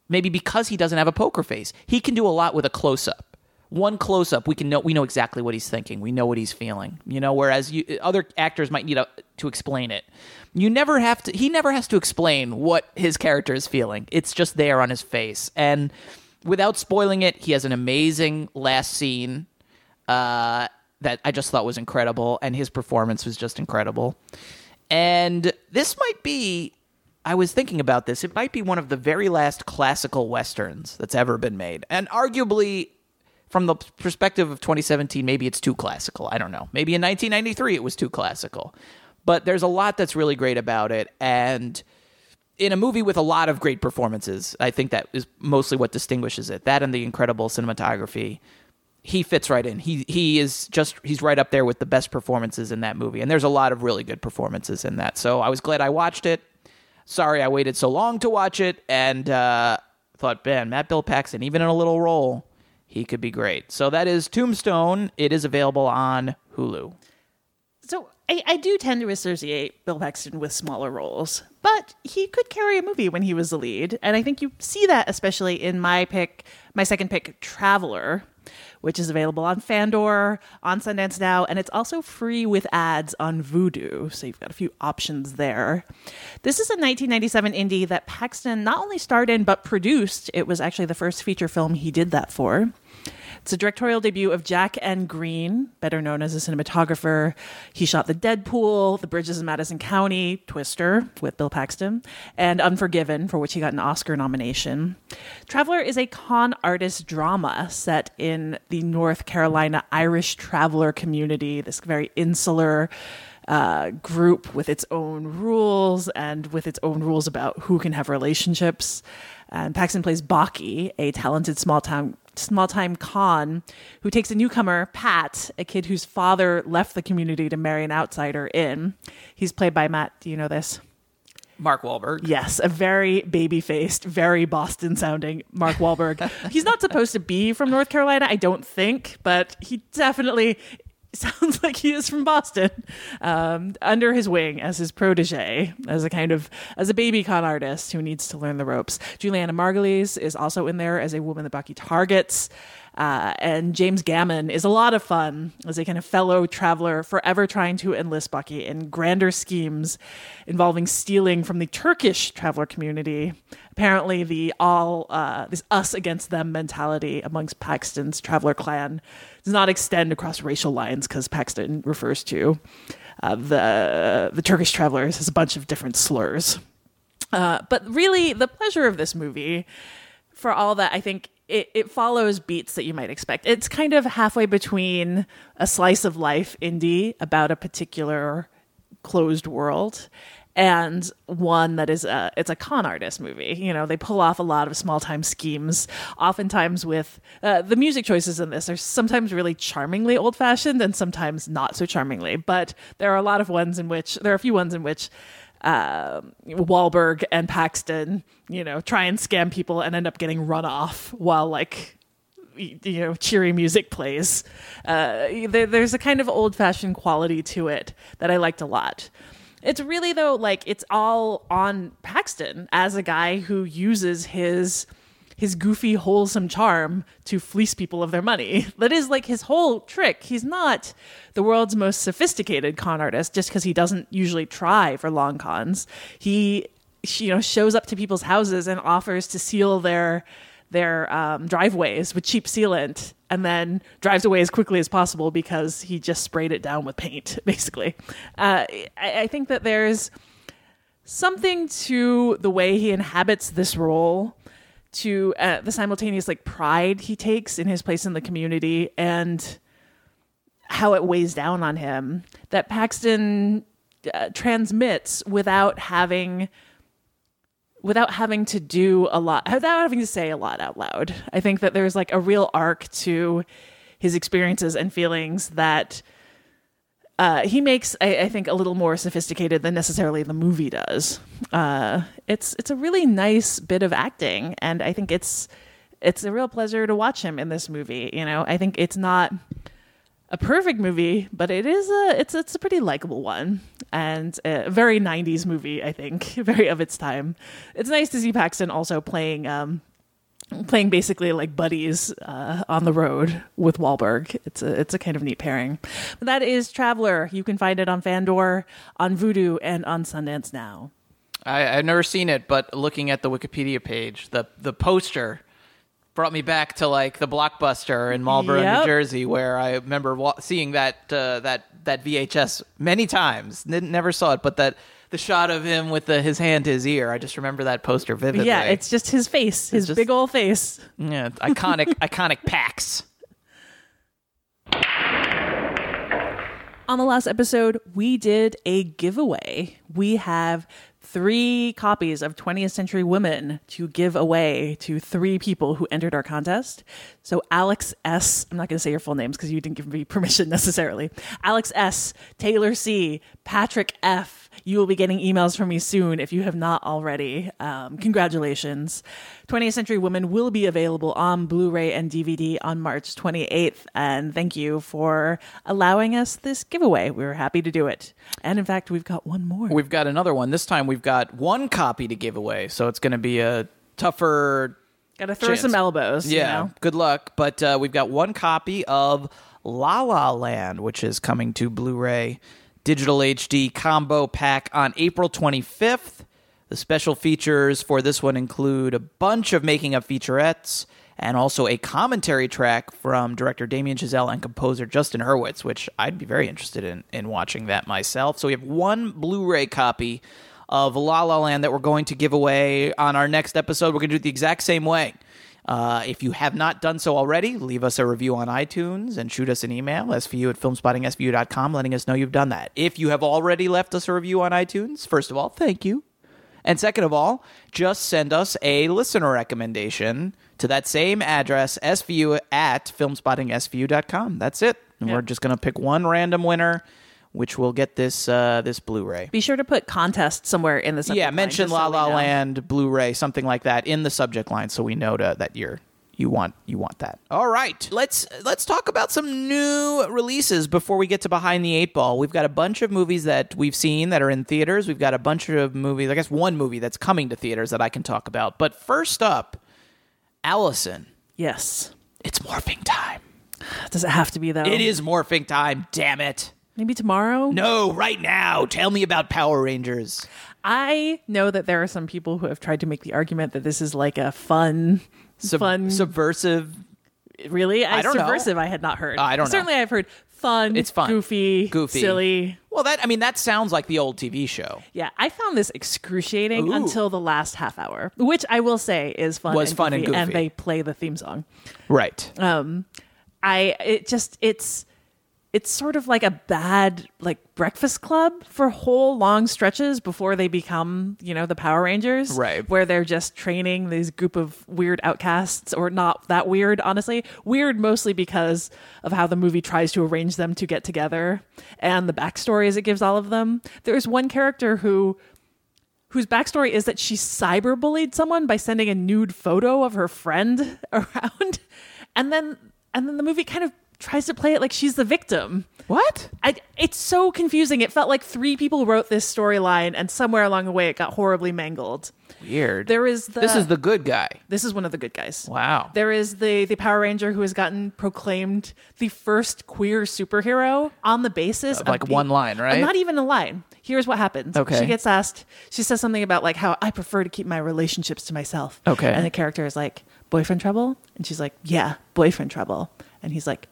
maybe because he doesn't have a poker face he can do a lot with a close up one close up we can know we know exactly what he's thinking we know what he's feeling you know whereas you, other actors might need a, to explain it you never have to he never has to explain what his character is feeling it's just there on his face and without spoiling it he has an amazing last scene uh, that I just thought was incredible, and his performance was just incredible. And this might be, I was thinking about this, it might be one of the very last classical westerns that's ever been made. And arguably, from the perspective of 2017, maybe it's too classical. I don't know. Maybe in 1993 it was too classical. But there's a lot that's really great about it. And in a movie with a lot of great performances, I think that is mostly what distinguishes it. That and the incredible cinematography. He fits right in. He he is just he's right up there with the best performances in that movie. And there's a lot of really good performances in that. So I was glad I watched it. Sorry I waited so long to watch it and uh, thought, man, Matt Bill Paxton, even in a little role, he could be great. So that is Tombstone. It is available on Hulu. So I, I do tend to associate Bill Paxton with smaller roles, but he could carry a movie when he was the lead, and I think you see that especially in my pick, my second pick, Traveller, which is available on Fandor, on Sundance Now, and it's also free with ads on Vudu, so you've got a few options there. This is a 1997 indie that Paxton not only starred in but produced. It was actually the first feature film he did that for. It's a directorial debut of Jack N. Green, better known as a cinematographer. He shot The Dead Pool, The Bridges in Madison County, Twister with Bill Paxton, and Unforgiven, for which he got an Oscar nomination. Traveller is a con artist drama set in the North Carolina Irish traveler community, this very insular uh, group with its own rules and with its own rules about who can have relationships. And Paxton plays Bucky, a talented small town small time con who takes a newcomer, Pat, a kid whose father left the community to marry an outsider in. He's played by Matt. Do you know this? Mark Wahlberg. Yes, a very baby faced, very Boston sounding Mark Wahlberg. He's not supposed to be from North Carolina, I don't think, but he definitely sounds like he is from Boston. Um, under his wing as his protege, as a kind of as a baby con artist who needs to learn the ropes. Julianna Margulies is also in there as a woman that Bucky targets. Uh, and James Gammon is a lot of fun as a kind of fellow traveler, forever trying to enlist Bucky in grander schemes involving stealing from the Turkish traveler community. Apparently, the all uh, this us against them mentality amongst Paxton's traveler clan does not extend across racial lines because Paxton refers to uh, the the Turkish travelers as a bunch of different slurs. Uh, but really, the pleasure of this movie, for all that, I think it, it follows beats that you might expect. It's kind of halfway between a slice of life indie about a particular closed world and one that is a it's a con artist movie you know they pull off a lot of small time schemes oftentimes with uh, the music choices in this are sometimes really charmingly old fashioned and sometimes not so charmingly but there are a lot of ones in which there are a few ones in which uh, Wahlberg and Paxton, you know, try and scam people and end up getting run off while like you know cheery music plays. Uh, there, there's a kind of old fashioned quality to it that I liked a lot. It's really though like it's all on Paxton as a guy who uses his his goofy wholesome charm to fleece people of their money. That is like his whole trick. He's not the world's most sophisticated con artist just because he doesn't usually try for long cons. He you know shows up to people's houses and offers to seal their their um, driveways with cheap sealant and then drives away as quickly as possible because he just sprayed it down with paint basically uh, I, I think that there's something to the way he inhabits this role to uh, the simultaneous like pride he takes in his place in the community and how it weighs down on him that Paxton uh, transmits without having without having to do a lot without having to say a lot out loud. I think that there's like a real arc to his experiences and feelings that uh, he makes, I, I think, a little more sophisticated than necessarily the movie does. Uh, it's it's a really nice bit of acting, and I think it's it's a real pleasure to watch him in this movie. You know, I think it's not a perfect movie, but it is a it's it's a pretty likable one and a very '90s movie. I think very of its time. It's nice to see Paxton also playing um, playing basically like buddies uh, on the road with Wahlberg. It's a it's a kind of neat pairing. But that is Traveller. You can find it on Fandor, on Vudu, and on Sundance Now. I, I've never seen it, but looking at the Wikipedia page, the the poster brought me back to like the blockbuster in Marlboro, Yep. New Jersey, where I remember wa- seeing that uh, that that VHS many times. N- never saw it, but that the shot of him with the, his hand to his ear, I just remember that poster vividly. Yeah, it's just his face, his just- big old face. yeah, iconic iconic Pax. On the last episode, we did a giveaway. We have three copies of 20th Century Women to give away to three people who entered our contest. So, Alex S., I'm not going to say your full names because you didn't give me permission necessarily. Alex S., Taylor C., Patrick F., you will be getting emails from me soon if you have not already. Um, congratulations. 20th Century Women will be available on Blu ray and DVD on March 28th. And thank you for allowing us this giveaway. We were happy to do it. And in fact, we've got one more. We've got another one. This time we've got one copy to give away, so it's going to be a tougher Got to throw chance. some elbows. you Yeah, know? good luck. But uh, we've got one copy of La La Land, which is coming to Blu-ray digital HD combo pack on April 25th. The special features for this one include a bunch of making of featurettes and also a commentary track from director Damien Chazelle and composer Justin Hurwitz, which I'd be very interested in in watching that myself. So we have one Blu-ray copy of La La Land that we're going to give away on our next episode. We're going to do it the exact same way. Uh, if you have not done so already, leave us a review on iTunes and shoot us an email, svu at filmspottingsvu.com, letting us know you've done that. If you have already left us a review on iTunes, first of all, thank you. And second of all, just send us a listener recommendation to that same address, svu at filmspottingsvu.com. That's it. And we're just going to pick one random winner, which will get this uh, this Blu-ray. Be sure to put contest somewhere in the subject Yeah, line, mention La so La. Land, Blu-ray, something like that in the subject line, so we know to, that you're you want you want that. All right, let's let's talk about some new releases before we get to behind the eight ball. We've got a bunch of movies that we've seen that are in theaters. We've got a bunch of movies. I guess one movie that's coming to theaters that I can talk about. But first up, Alison. Yes. It's morphing time. Does it have to be though? It is morphing time. Damn it. Maybe tomorrow. No, right now. Tell me about Power Rangers. I know that there are some people who have tried to make the argument that this is like a fun, Sub- fun. subversive. really, I, I don't know. subversive. I had not heard. I don't know. Certainly, I've heard fun. It's fun. goofy, Goofy. silly. Well, that I mean, that sounds like the old TV show. Yeah, I found this excruciating Ooh. until the last half hour, which I will say is fun. Was and fun and goofy, goofy. they play the theme song. Right. Um, I it just it's it's sort of like a bad like breakfast club for whole long stretches before they become you know the Power Rangers, Right. Where they're just training these group of weird outcasts, or not that weird, honestly. Weird mostly because of how the movie tries to arrange them to get together and the backstories it gives all of them. There's one character who whose backstory is that she cyberbullied someone by sending a nude photo of her friend around and then and then the movie kind of tries to play it like she's the victim what? I, it's so confusing it felt like three people wrote this storyline and somewhere along the way it got horribly mangled Weird. there is the this is the good guy. this is one of the good guys Wow. there is the the Power Ranger who has gotten proclaimed the first queer superhero on the basis of like the- one line, right? Not even a line. Here's what happens. Okay. She gets asked. She says something about like how I prefer to keep my relationships to myself. Okay. And the character is like boyfriend trouble, and she's like, yeah, boyfriend trouble, and he's like,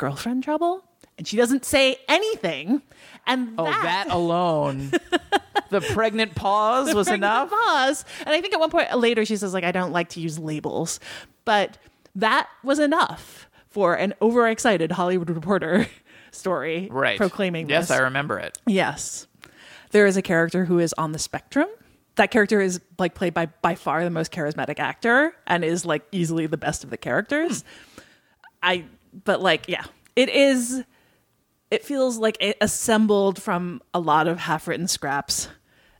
girlfriend trouble, and she doesn't say anything. And Oh, that alone. the pregnant pause was pregnant enough. pause. And I think at one point later she says like I don't like to use labels, but that was enough for an overexcited Hollywood reporter story Right. proclaiming Yes, this. I remember it. Yes. There is a character who is on the spectrum. That character is like played by by far the most charismatic actor and is like easily the best of the characters. Hmm. I but like yeah, it is it feels like it assembled from a lot of half-written scraps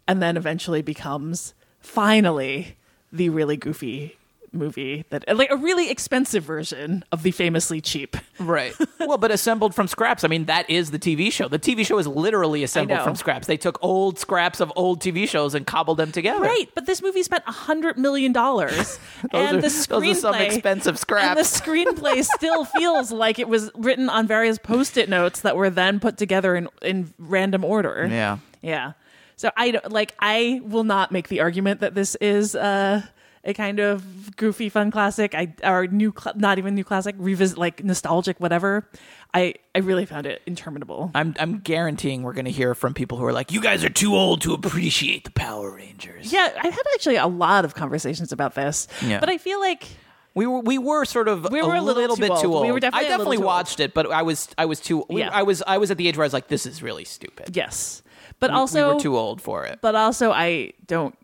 and then eventually becomes finally the really goofy movie that like a really expensive version of the famously cheap. Right. well, but assembled from scraps. I mean, that is the TV show. The TV show is literally assembled from scraps. They took old scraps of old TV shows and cobbled them together. Right, but this movie spent a hundred million dollars, and are- the those are screenplay some expensive And scraps. the screenplay still feels like it was written on various post-it notes that were then put together in in random order. Yeah. yeah. So I don't like. I will not make the argument that this is uh, a kind of goofy, fun classic. I or new, cl- not even new classic, revisit like nostalgic, whatever. I I really found it interminable. I'm I'm guaranteeing we're going to hear from people who are like, "You guys are too old to appreciate the Power Rangers." Yeah, I had actually a lot of conversations about this, Yeah. but I feel like We were we were sort of We were a little little, too bit old. too old. We were definitely I definitely too old. watched it, but I was I was too. Yeah. I was I was at the age where I was like, "This is really stupid." yes, but We- also we were too old for it. but also I don't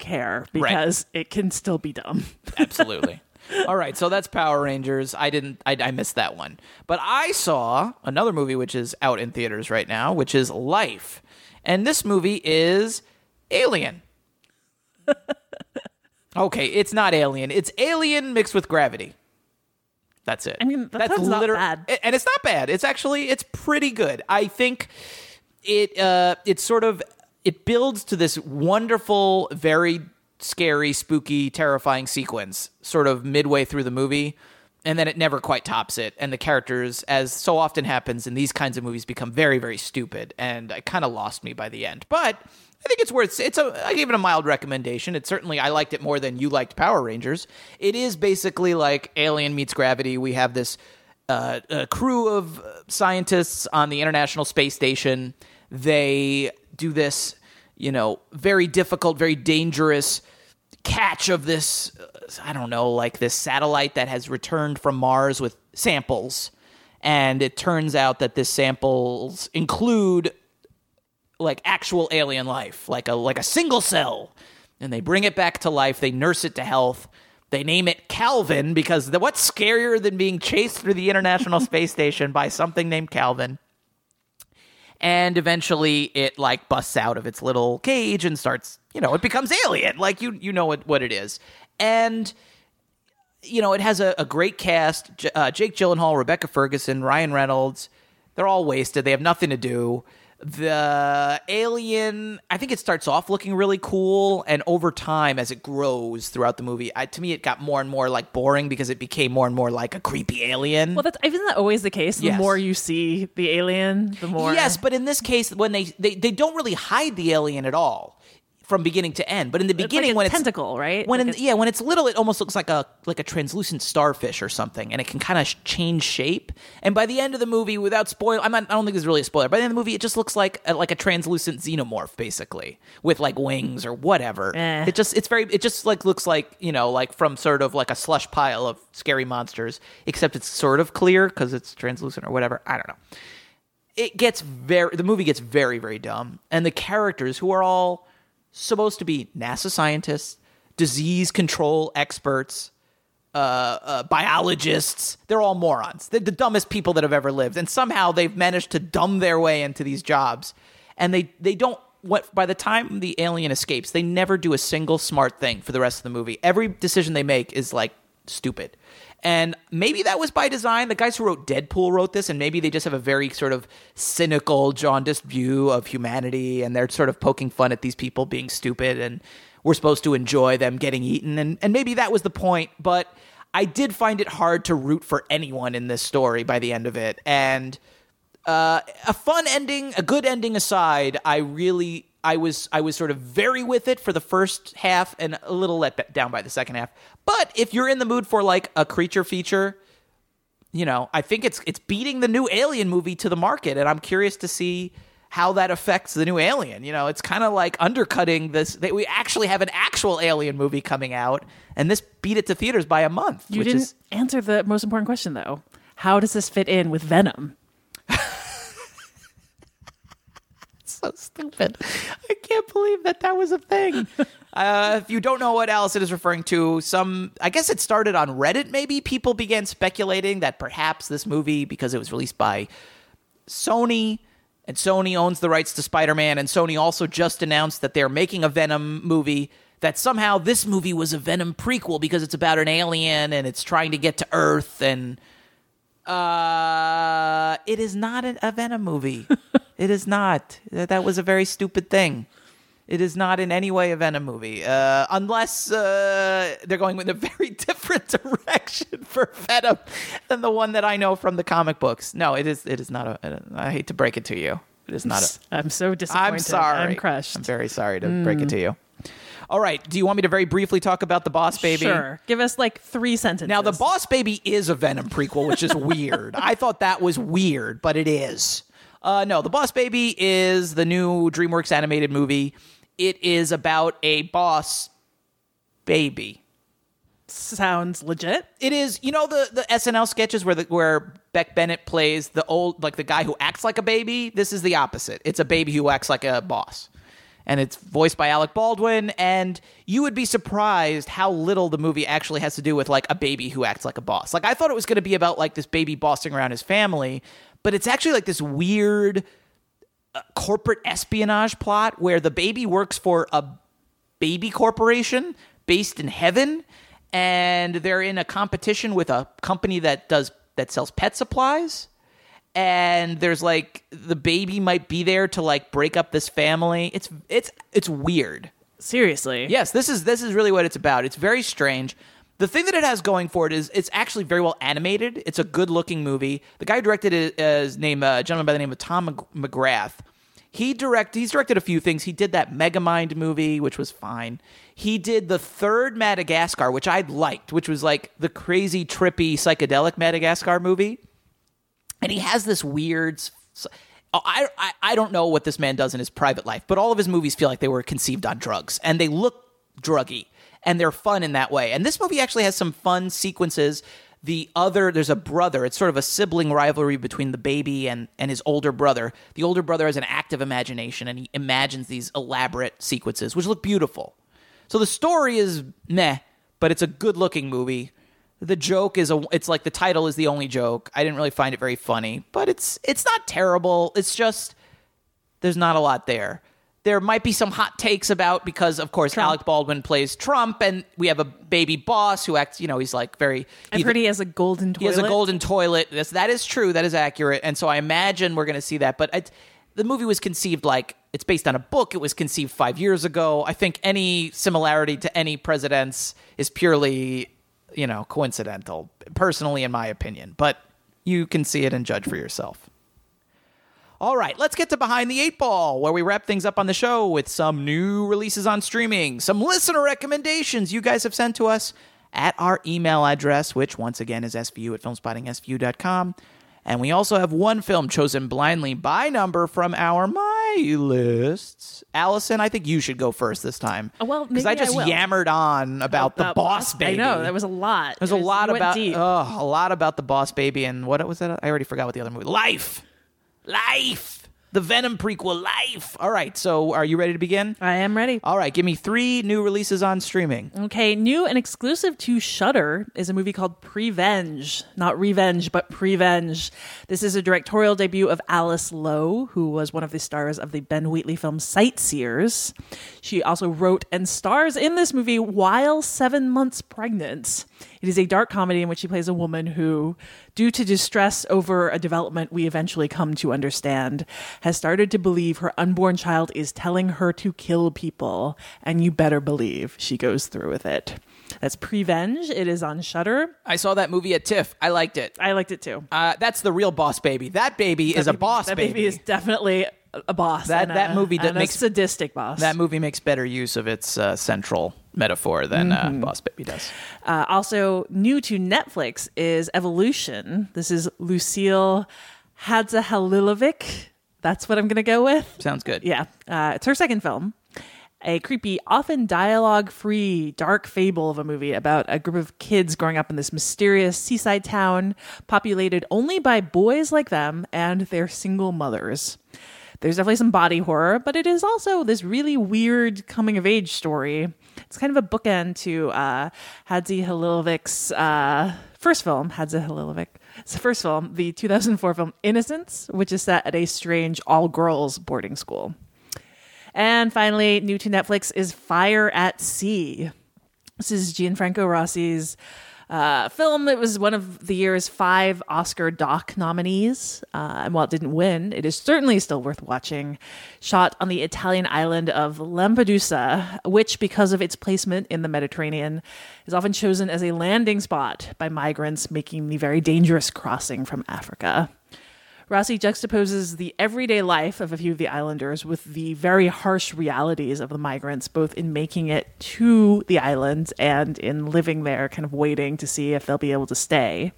care because it can still be dumb. Absolutely. All right, so that's Power Rangers. I didn't, I, I missed that one, but I saw another movie which is out in theaters right now, which is Life, and this movie is Alien. okay, it's not Alien. It's Alien mixed with Gravity. That's it. I mean, that sounds not bad. and it's not bad. It's actually it's pretty good. I think it uh it sort of it builds to this wonderful, very scary, spooky, terrifying sequence sort of midway through the movie. And then it never quite tops it. And the characters, as so often happens in these kinds of movies, become very, very stupid. And it kind of lost me by the end. But I think it's worth it's a I gave it a mild recommendation. It certainly I liked it more than you liked Power Rangers. It is basically like Alien meets Gravity. We have this uh, crew of scientists on the International Space Station. They do this, you know, very difficult, very dangerous catch of this, uh, I don't know, like this satellite that has returned from Mars with samples. And it turns out that this samples include like actual alien life, like a like a single cell. And they bring it back to life, they nurse it to health. They name it Calvin because the, what's scarier than being chased through the International Space Station by something named Calvin? And eventually it like busts out of its little cage and starts you know it becomes alien. Like you you know what, what it is. And you know it has a, a great cast J- uh, jake gyllenhaal rebecca ferguson ryan reynolds. They're all wasted. They have nothing to do The alien, I think it starts off looking really cool, and over time, as it grows throughout the movie, I, to me, it got more and more like boring because it became more and more like a creepy alien. Well, that's isn't that always the case? The Yes. more you see the alien, the more. Yes, but in this case, when they, they they don't really hide the alien at all from beginning to end. But in the like beginning, a when it's a tentacle, right? When Like in, yeah, when it's little, it almost looks like a like a translucent starfish or something, and it can kind of sh- change shape. And by the end of the movie, without spoil, I'm not, I don't think this is really a spoiler. By the end of the movie, it just looks like a, like a translucent xenomorph, basically, with like wings or whatever. Eh. It just it's very it just like looks like you know like from sort of like a slush pile of scary monsters, except it's sort of clear because it's translucent or whatever. I don't know it gets very the movie gets very very dumb and the characters who are all supposed to be nasa scientists disease control experts uh, uh, biologists. They're all morons. They're the dumbest people that have ever lived. And somehow they've managed to dumb their way into these jobs. And they they don't what by the time the alien escapes they never do a single smart thing for the rest of the movie. Every decision they make is like stupid and maybe that was by design. The guys who wrote Deadpool wrote this, and maybe they just have a very sort of cynical, jaundiced view of humanity, and they're sort of poking fun at these people being stupid, and we're supposed to enjoy them getting eaten. And, and maybe that was the point, but I did find it hard to root for anyone in this story by the end of it. And uh, a fun ending, a good ending aside, I really I was I was sort of very with it for the first half and a little let down by the second half. But if you're in the mood for like a creature feature, you know, I think it's it's beating the new Alien movie to the market, and I'm curious to see how that affects the new Alien. You know, it's kind of like undercutting this. That we actually have an actual Alien movie coming out, and this beat it to theaters by a month. you which didn't is answer the most important question though. How does this fit in with Venom? So stupid. I can't believe that that was a thing. uh, if you don't know what Alison is referring to, some I guess it started on Reddit. Maybe people began speculating that perhaps this movie, because it was released by Sony, and Sony owns the rights to Spider-Man, and Sony also just announced that they're making a Venom movie. That somehow this movie was a Venom prequel because it's about an alien and it's trying to get to Earth and uh, it is not a Venom movie. it is not. That was a very stupid thing. It is not in any way a Venom movie, uh, unless uh, they're going in a very different direction for Venom than the one that I know from the comic books. No, it is. It is not a. I hate to break it to you. It is not a. I'm so disappointed. I'm sorry. I'm crushed. I'm very sorry to break it to you. All right. Do you want me to very briefly talk about the Boss Baby? Sure. Give us like three sentences. Now, the Boss Baby is a Venom prequel, which is weird. I thought that was weird, but it is. Uh, no, the Boss Baby is the new DreamWorks animated movie. It is about a boss baby. sounds legit. It is, you know, the the SNL sketches where the, where Beck Bennett plays the old like the guy who acts like a baby. This is the opposite. It's a baby who acts like a boss, and it's voiced by Alec Baldwin. And you would be surprised how little the movie actually has to do with like a baby who acts like a boss. Like I thought it was going to be about like this baby bossing around his family, but it's actually like this weird uh, corporate espionage plot where the baby works for a baby corporation based in heaven and they're in a competition with a company that does that sells pet supplies and there's like the baby might be there to like break up this family it's it's it's weird Seriously. Yes, this is this is really what it's about. It's very strange. The thing that it has going for it is it's actually very well animated. It's a good looking movie. The guy who directed it is named uh, a gentleman by the name of Tom McGrath. He direct he's directed a few things. He did that Megamind movie, which was fine. He did the third Madagascar, which I liked, which was like the crazy, trippy, psychedelic Madagascar movie and he has this weird I, I I don't know what this man does in his private life, but all of his movies feel like they were conceived on drugs, and they look druggy, and they're fun in that way. And this movie actually has some fun sequences. The other, there's a brother. It's sort of a sibling rivalry between the baby and and his older brother. The older brother has an active imagination, and he imagines these elaborate sequences, which look beautiful. So the story is meh, but it's a good looking movie. The joke is a it's like the title is the only joke. I didn't really find it very funny, but it's it's not terrible. It's just there's not a lot there. There might be some hot takes about because of course Alec Baldwin plays Trump and we have a baby boss who acts, you know, he's like very I've he- heard he has a golden toilet. he has a golden toilet. Yes, that is true. That is accurate. And so I imagine we're going to see that. But the movie was conceived like it's based on a book. It was conceived five years ago. I think any similarity to any presidents is purely, you know, coincidental, personally, in my opinion. But you can see it and judge for yourself. All right, let's get to Behind the Eight Ball, where we wrap things up on the show with some new releases on streaming, some listener recommendations you guys have sent to us at our email address, which once again is svu at filmspottingsvu.com. And we also have one film chosen blindly by number from our My lists. Alison, I think you should go first this time. Oh, well, because I just I yammered on about the About boss baby. I know that was a lot. There's a lot about oh, a lot about the boss baby and what was that? I already forgot what the other movie. Life, life, the Venom prequel, Life. All right, so are you ready to begin? I am ready. All right, give me three new releases on streaming. Okay, new and exclusive to Shudder is a movie called Prevenge. Not Revenge, but Prevenge. This is a directorial debut of Alice Lowe, who was one of the stars of the Ben Wheatley film Sightseers. She also wrote and stars in this movie while seven months pregnant. It is a dark comedy in which she plays a woman who, due to distress over a development we eventually come to understand, has started to believe her unborn child is telling her to kill people, and you better believe she goes through with it. That's Prevenge. It is on Shudder. I saw that movie at TIFF. I liked it. I liked it too. Uh, that's the real boss baby. That baby is a boss that baby. baby is definitely a- boss. That- that a- movie a makes- sadistic boss. that movie makes better use of its uh, central metaphor than uh, Mm-hmm. Boss Baby does. Uh, also, new to Netflix is Evolution. This is Lucile Hadžihalilović. That's what I'm going to go with. Sounds good. Yeah. Uh, it's her second film. A creepy, often dialogue free, dark fable of a movie about a group of kids growing up in this mysterious seaside town populated only by boys like them and their single mothers. There's definitely some body horror, but it is also this really weird coming of age story. It's kind of a bookend to uh, Hadžihalilović's uh, first film, Hadžihalilović. It's the first film, the 2004 film Innocence, which is set at a strange all girls boarding school. And finally, new to Netflix is Fire at Sea. This is Gianfranco Rosi's uh, film. It was one of the year's five Oscar doc nominees. Uh, and while it didn't win, it is certainly still worth watching. Shot on the Italian island of Lampedusa, which, because of its placement in the Mediterranean, is often chosen as a landing spot by migrants making the very dangerous crossing from Africa. Rosi juxtaposes the everyday life of a few of the islanders with the very harsh realities of the migrants, both in making it to the islands and in living there, kind of waiting to see if they'll be able to stay.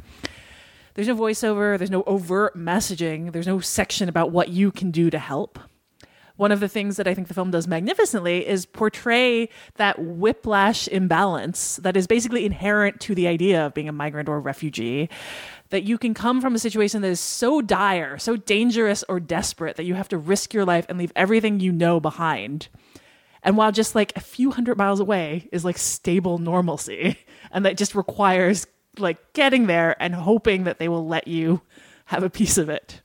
There's no voiceover, there's no overt messaging, there's no section about what you can do to help. One of the things that I think the film does magnificently is portray that whiplash imbalance that is basically inherent to the idea of being a migrant or a refugee. That you can come from a situation that is so dire, so dangerous or desperate that you have to risk your life and leave everything you know behind. And while just like a few hundred miles away is like stable normalcy, and that just requires like getting there and hoping that they will let you have a piece of it.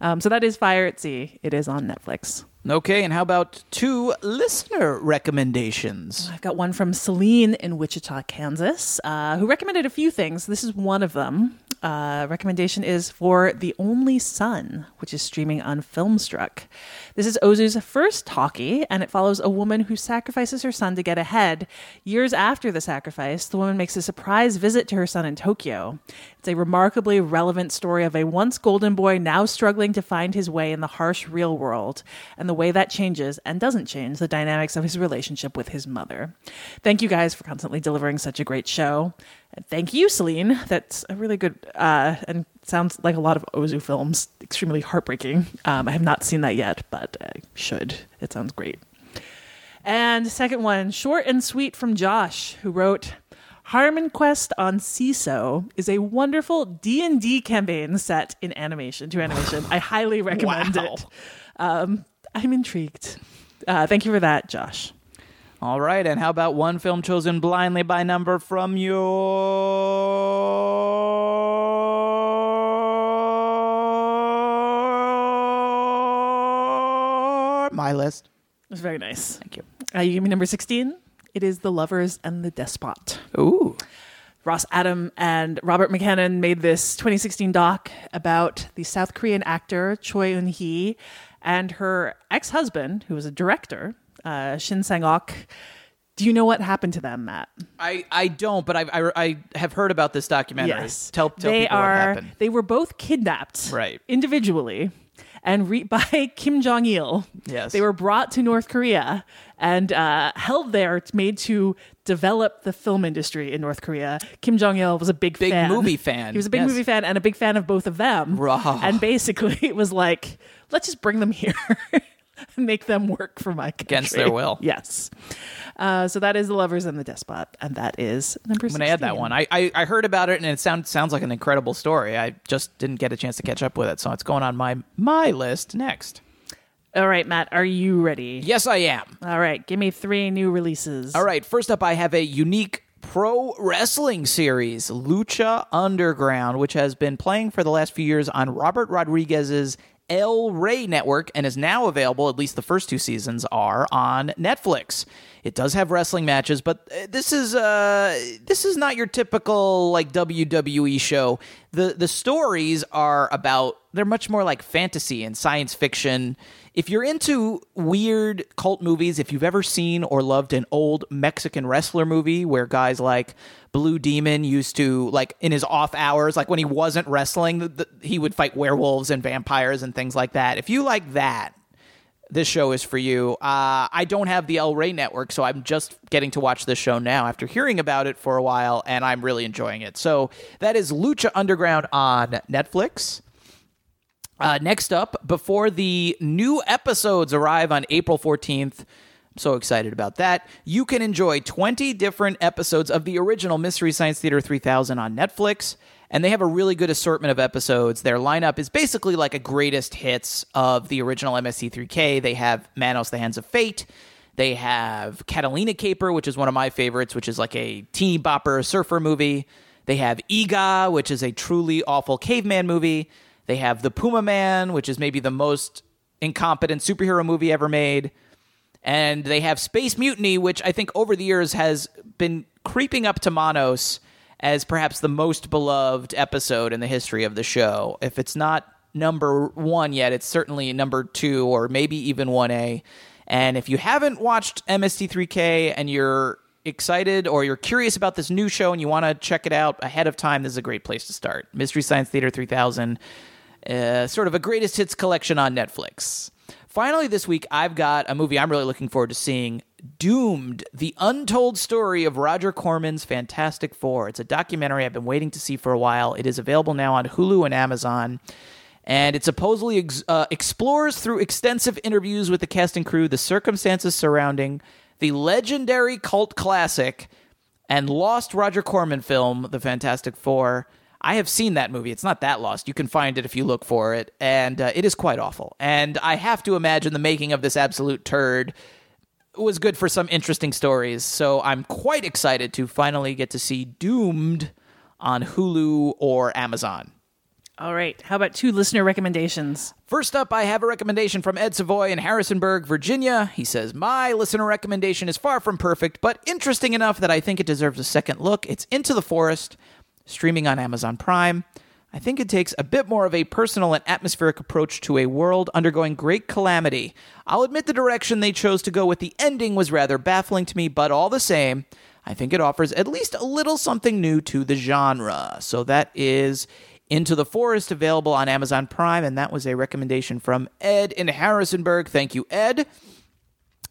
Um, so that is Fire at Sea. It is on Netflix. Okay, and how about two listener recommendations? I've got one from Celine in Wichita, Kansas, uh, who recommended a few things. This is one of them. Uh, recommendation is for The Only Son, which is streaming on Filmstruck. This is Ozu's first talkie, and it follows a woman who sacrifices her son to get ahead. Years after the sacrifice, the woman makes a surprise visit to her son in Tokyo. It's a remarkably relevant story of a once golden boy now struggling to find his way in the harsh real world, and the way that changes and doesn't change the dynamics of his relationship with his mother. Thank you guys for constantly delivering such a great show. Thank you, Celine. That's a really good uh, and sounds like a lot of Ozu films. Extremely heartbreaking. Um, I have not seen that yet, but I should. It sounds great. And second one, short and sweet from Josh, who wrote. Harmon Quest on Seeso is a wonderful D&D campaign set in animation to animation. I highly recommend Wow. it. Um, I'm intrigued. Uh, thank you for that, Josh. All right, and how about one film chosen blindly by number from your my list? It was very nice. Thank you. Uh, you give me number 16. It is The Lovers and the Despot. Ooh, Ross Adam and Robert McCannon made this 2016 doc about the South Korean actor Choi Eun Hee and her ex-husband, who was a director, uh, Shin Sang-ok. Do you know what happened to them, Matt? I, I don't, but I, I, I have heard about this documentary. Yes, Tell, tell they people are. what happened. They were both kidnapped, Right. individually, and re- by Kim Jong Il. Yes. they were brought to North Korea and uh, held there, made to develop the film industry in North Korea. Kim Jong Il was a big Big fan. movie fan, He was a big yes. movie fan and a big fan of both of them. Wow. And basically, it was like, let's just bring them here. Make them work for my country. Against their will. Yes. Uh, so that is The Lovers and the Despot. And that is number I'm gonna add that one. I, I, I heard about it and it sounds sounds like an incredible story. I just didn't get a chance to catch up with it, so it's going on my my list next. All right, Matt, are you ready? Yes, I am. All right, give me three new releases. All right, first up, I have a unique pro wrestling series, Lucha Underground, which has been playing for the last few years on Robert Rodriguez's El Rey network and is now available, at least the first two seasons are, on Netflix. It does have wrestling matches, but uh, this is uh this is not your typical like WWE show. The the stories are about they're much more like fantasy and science fiction. If you're into weird cult movies, if you've ever seen or loved an old Mexican wrestler movie where guys like Blue Demon used to like in his off hours, like when he wasn't wrestling, the, the, he would fight werewolves and vampires and things like that. If you like that, this show is for you. Uh, I don't have the El Rey network, so I'm just getting to watch this show now after hearing about it for a while, and I'm really enjoying it. So that is Lucha Underground on Netflix. Uh, next up, before the new episodes arrive on April 14th, I'm so excited about that. You can enjoy 20 different episodes of the original Mystery Science Theater 3000 on Netflix, and they have a really good assortment of episodes. Their lineup is basically like a greatest hits of the original MST3K. They have Manos, the Hands of Fate. They have Catalina Caper, which is one of my favorites, which is like a teeny bopper surfer movie. They have Eegah, which is a truly awful caveman movie. They have The Puma Man, which is maybe the most incompetent superhero movie ever made. And they have Space Mutiny, which I think over the years has been creeping up to Manos as perhaps the most beloved episode in the history of the show. If it's not number one yet, it's certainly number two or maybe even 1A. And if you haven't watched MST3K and you're excited or you're curious about this new show and you want to check it out ahead of time, this is a great place to start. Mystery Science Theater 3000, uh, sort of a greatest hits collection on Netflix. Finally, this week, I've got a movie I'm really looking forward to seeing Doomed, the untold story of Roger Corman's Fantastic Four. It's a documentary I've been waiting to see for a while. It is available now on Hulu and Amazon. And it supposedly ex- uh, explores through extensive interviews with the cast and crew the circumstances surrounding the legendary cult classic and lost Roger Corman film, The Fantastic Four. I have seen that movie. It's not that lost. You can find it if you look for it, and uh, it is quite awful. And I have to imagine the making of this absolute turd was good for some interesting stories. So I'm quite excited to finally get to see Doomed on Hulu or Amazon. All right. How about two listener recommendations? First up, I have a recommendation from Ed Savoy in Harrisonburg, Virginia. He says, My listener recommendation is far from perfect, but interesting enough that I think it deserves a second look. It's Into the Forest, streaming on Amazon Prime. I think it takes a bit more of a personal and atmospheric approach to a world undergoing great calamity. I'll admit the direction they chose to go with the ending was rather baffling to me, but all the same, I think it offers at least a little something new to the genre. So that is Into the Forest, available on Amazon Prime, and that was a recommendation from Ed in Harrisonburg. Thank you, Ed.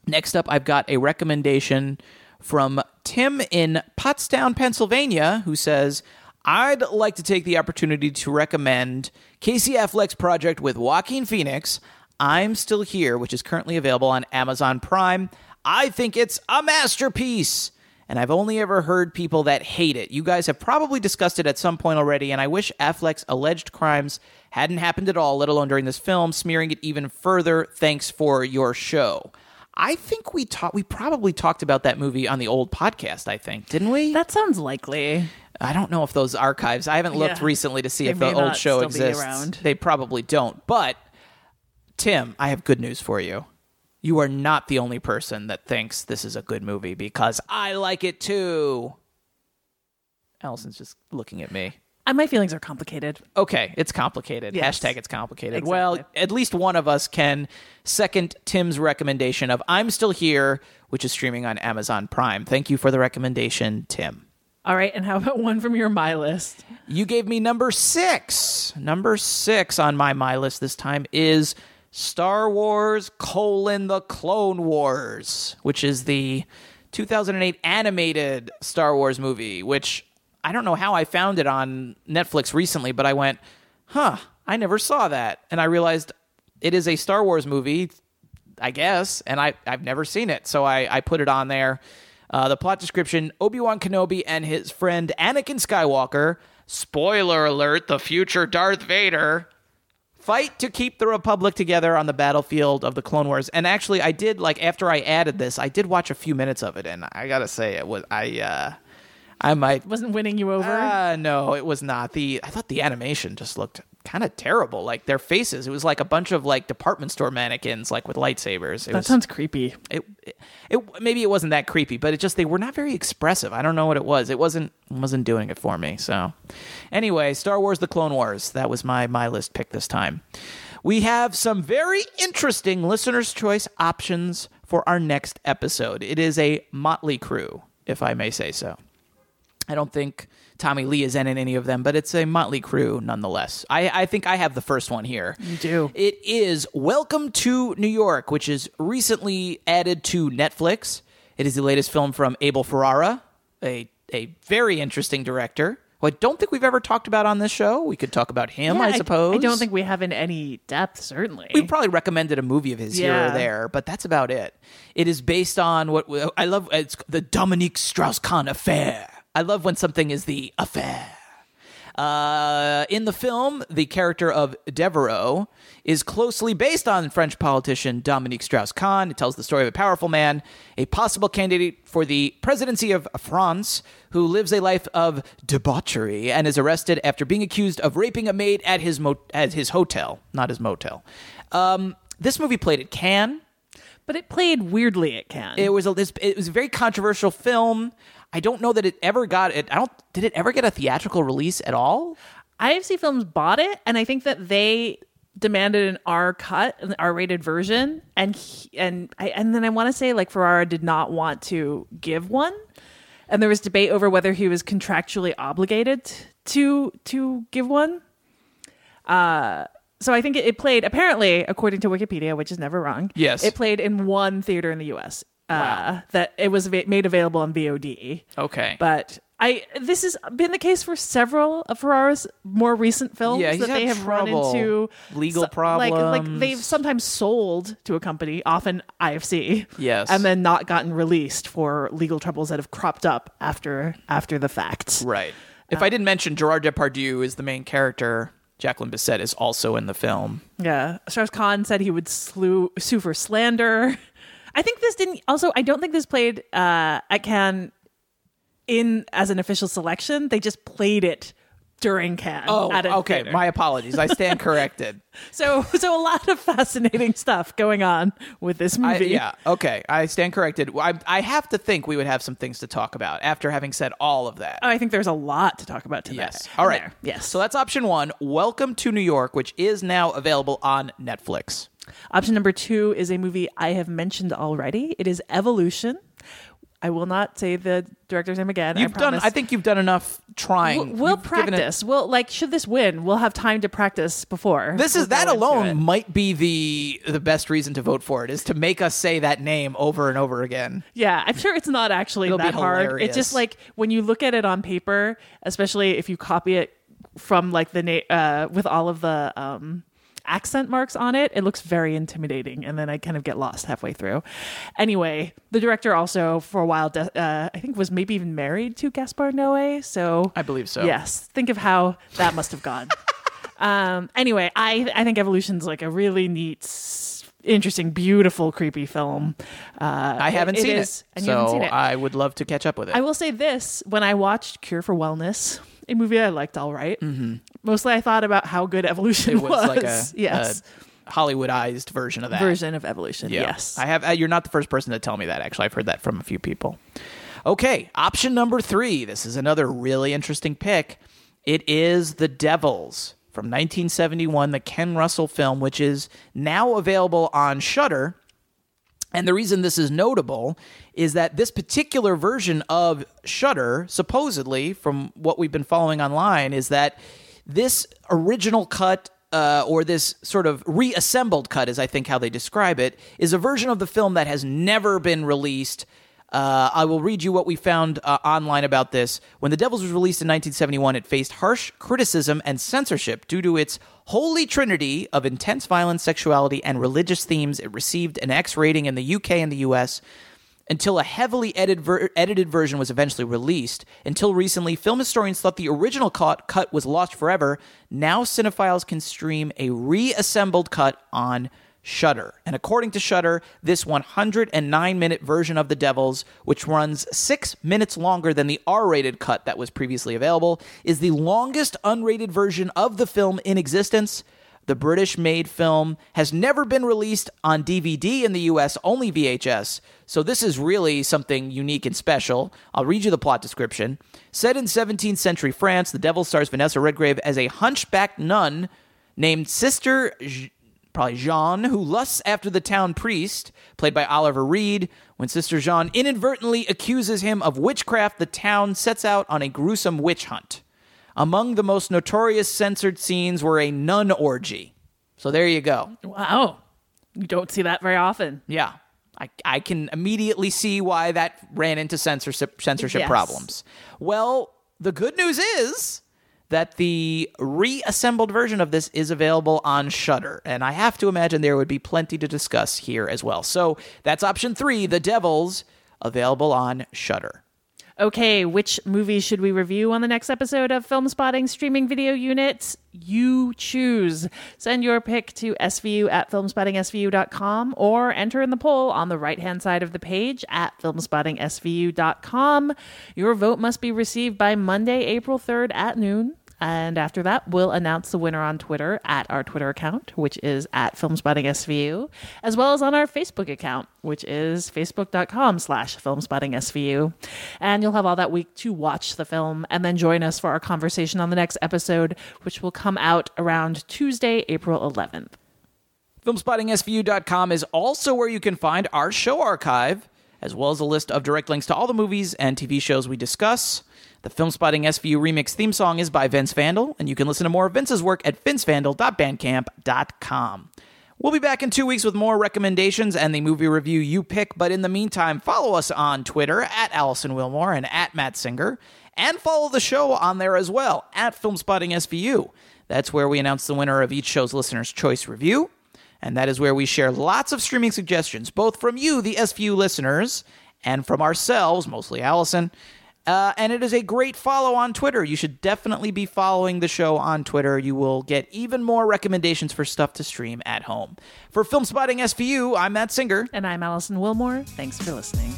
Next up, I've got a recommendation from Tim in Pottstown, Pennsylvania, who says, I'd like to take the opportunity to recommend Casey Affleck's project with Joaquin Phoenix, I'm Still Here, which is currently available on Amazon Prime. I think it's a masterpiece. And I've only ever heard people that hate it. You guys have probably discussed it at some point already, and I wish Affleck's alleged crimes hadn't happened at all, let alone during this film, smearing it even further. Thanks for your show. I think we talked. We probably talked about that movie on the old podcast. I think, didn't we? That sounds likely. I don't know if those archives. I haven't looked Yeah. recently to see They if the old show exists. They probably don't. But Tim, I have good news for you. You are not the only person that thinks this is a good movie because I like it too. Alison's just looking at me. Uh, my feelings are complicated. Okay, it's complicated. Yes. Hashtag it's complicated. Exactly. Well, at least one of us can second Tim's recommendation of I'm Still Here, which is streaming on Amazon Prime. Thank you for the recommendation, Tim. All right, and how about one from your my list? You gave me number six. Number six on my my list this time is Star Wars colon the Clone Wars, which is the 2008 animated Star Wars movie, which I don't know how I found it on Netflix recently, but I went, huh, I never saw that. And I realized it is a Star Wars movie, I guess, and I, I've never seen it. So I, I put it on there. Uh, the plot description Obi Wan Kenobi and his friend Anakin Skywalker, spoiler alert, the future Darth Vader, fight to keep the Republic together on the battlefield of the Clone Wars. And actually, I did, like, after I added this, I did watch a few minutes of it, and I gotta say, it was, I, uh, I might Wasn't winning you over. uh, no, it was not. The I thought the animation just looked kind of terrible. Like their faces, it was like a bunch of like department store mannequins, like with lightsabers. It that was, sounds creepy. it, it, it maybe it wasn't that creepy, but it just they were not very expressive. I don't know what it was. It wasn't wasn't doing it for me. So anyway, Star Wars: The Clone Wars. That was my my list pick this time. We have some very interesting listeners' choice options for our next episode. It is a motley crew, if I may say so. I don't think Tommy Lee is in any of them, but it's a motley crew nonetheless. I, I think I have the first one here. You do. It is Welcome to New York, which is recently added to Netflix. It is the latest film from Abel Ferrara, a, a very interesting director. Who I don't think we've ever talked about on this show. We could talk about him, Yeah, I suppose. I, don't think we have in any depth, certainly. We probably recommended a movie of his here or there, but that's about it. It is based on what I love. It's the Dominique Strauss-Kahn affair. I love when something is the affair. Uh, in the film, the character of Devereaux is closely based on French politician Dominique Strauss-Kahn. It tells the story of a powerful man, a possible candidate for the presidency of France, who lives a life of debauchery and is arrested after being accused of raping a maid at his mo- at his hotel, not his motel. Um, this movie played at Cannes. but it played weirdly at Cannes. It was a this, it was a very controversial film. I don't know that it ever got it. I don't. Did it ever get a theatrical release at all? IFC Films bought it, and I think that they demanded an R cut, an R rated version, and he, and I and then I want to say like Ferrara did not want to give one, and there was debate over whether he was contractually obligated to to give one. Uh, so I think it, it played apparently, according to Wikipedia, which is never wrong. Yes. it played in one theater in the U.S. Uh, That it was made available on VOD. Okay, But I this has been the case for several of Ferrara's more recent films Yeah, that they have run into Legal Like, like they've sometimes sold to a company, often IFC. Yes. and then not gotten released for legal troubles that have cropped up after after the fact. right. If I didn't mention Gerard Depardieu is the main character, Jacqueline Bisset is also in the film. Yeah, Strauss Kahn said he would slew, sue for slander. I think this didn't. Also, I don't think this played uh, at Cannes in as an official selection. They just played it during Cannes. Oh, okay. theater. My apologies. I stand corrected. So, so a lot of fascinating stuff going on with this I, movie. yeah. Okay. I stand corrected. I, I have to think we would have some things to talk about after having said all of that. Oh, I think there's a lot to talk about today. Yes. All right. There. Yes. So that's option one. Welcome to New York, which is now available on Netflix. Option number two is a movie I have mentioned already. It is Evolution. I will not say the director's name again. You've I done. I think you've done enough trying. We'll, we'll You've it- practice. We'll like should this win, we'll have time to practice before. This is that alone might be the the best reason to vote for it is to make us say that name over and over again. Yeah, I'm sure it's not actually It'll be that hard. It's just like when you look at it on paper, especially if you copy it from like the na- uh, with all of the um, accent marks on it, it looks very intimidating, and then I kind of get lost halfway through. Anyway, the director also for a while, de- uh, I think, was maybe even married to Gaspar Noé. So I believe so. Yes, think of how that must have gone. um, anyway, I I think Evolution's is like a really neat. Interesting, beautiful, creepy film. Uh, I haven't seen is, it, and so you haven't seen it. I would love to catch up with it. I will say this: when I watched Cure for Wellness, a movie I liked all right, mostly I thought about how good Evolution Mm-hmm. it was, like a, yes a Hollywoodized version of that version of Evolution. Yeah. Yes, I have. Uh, you're not the first person to tell me that. Actually, I've heard that from a few people. Okay, option number three. This is another really interesting pick. It is The Devils from 1971, the Ken Russell film, which is now available on Shudder. And the reason this is notable is that this particular version of Shudder, supposedly, from what we've been following online, is that this original cut uh, or this sort of reassembled cut, is I think how they describe it, is a version of the film that has never been released. Uh, I will read you what we found uh, online about this. When The Devils was released in 1971, it faced harsh criticism and censorship due to its holy trinity of intense violence, sexuality, and religious themes. It received an X rating in the UK and the US until a heavily edited, ver- edited version was eventually released. Until recently, film historians thought the original cut, cut was lost forever. Now, cinephiles can stream a reassembled cut on Shudder. And according to Shudder, this 109 minute version of The Devils, which runs six minutes longer than the R rated cut that was previously available, is the longest unrated version of the film in existence. The British made film has never been released on DVD in the US, only VHS. So this is really something unique and special. I'll read you the plot description. Set in 17th century France, The Devil stars Vanessa Redgrave as a hunchbacked nun named Sister probably Jean, who lusts after the town priest, played by Oliver Reed. When Sister Jean inadvertently accuses him of witchcraft, the town sets out on a gruesome witch hunt. Among the most notorious censored scenes were a nun orgy. So there you go. Wow. You don't see that very often. Yeah. I, I can immediately see why that ran into censorship censorship Yes. problems. Well, the good news is that the reassembled version of this is available on Shudder, and I have to imagine there would be plenty to discuss here as well. So that's option three: The Devils, available on Shudder. Okay, which movies should we review on the next episode of Filmspotting Streaming Video Unit? You choose. Send your pick to svu at filmspottingsvu.com or enter in the poll on the right hand side of the page at filmspottingsvu.com. Your vote must be received by Monday, April 3rd at noon. And after that, we'll announce the winner on Twitter at our Twitter account, which is at FilmspottingSVU, as well as on our Facebook account, which is facebook.com slash FilmspottingSVU. And you'll have all that week to watch the film and then join us for our conversation on the next episode, which will come out around Tuesday, April 11th. FilmspottingSVU.com is also where you can find our show archive, as well as a list of direct links to all the movies and TV shows we discuss. The Filmspotting SVU remix theme song is by Vince Vandal, and you can listen to more of Vince's work at vincevandal.bandcamp.com. We'll be back in two weeks with more recommendations and the movie review you pick, but in the meantime, follow us on Twitter at Alison Willmore and at Matt Singer, and follow the show on there as well at Filmspotting SVU. That's where we announce the winner of each show's Listener's Choice review. And that is where we share lots of streaming suggestions, both from you, the SVU listeners, and from ourselves, mostly Alison. Uh, and it is a great follow on Twitter. You should definitely be following the show on Twitter. You will get even more recommendations for stuff to stream at home. For Filmspotting SVU, I'm Matt Singer. And I'm Alison Willmore. Thanks for listening.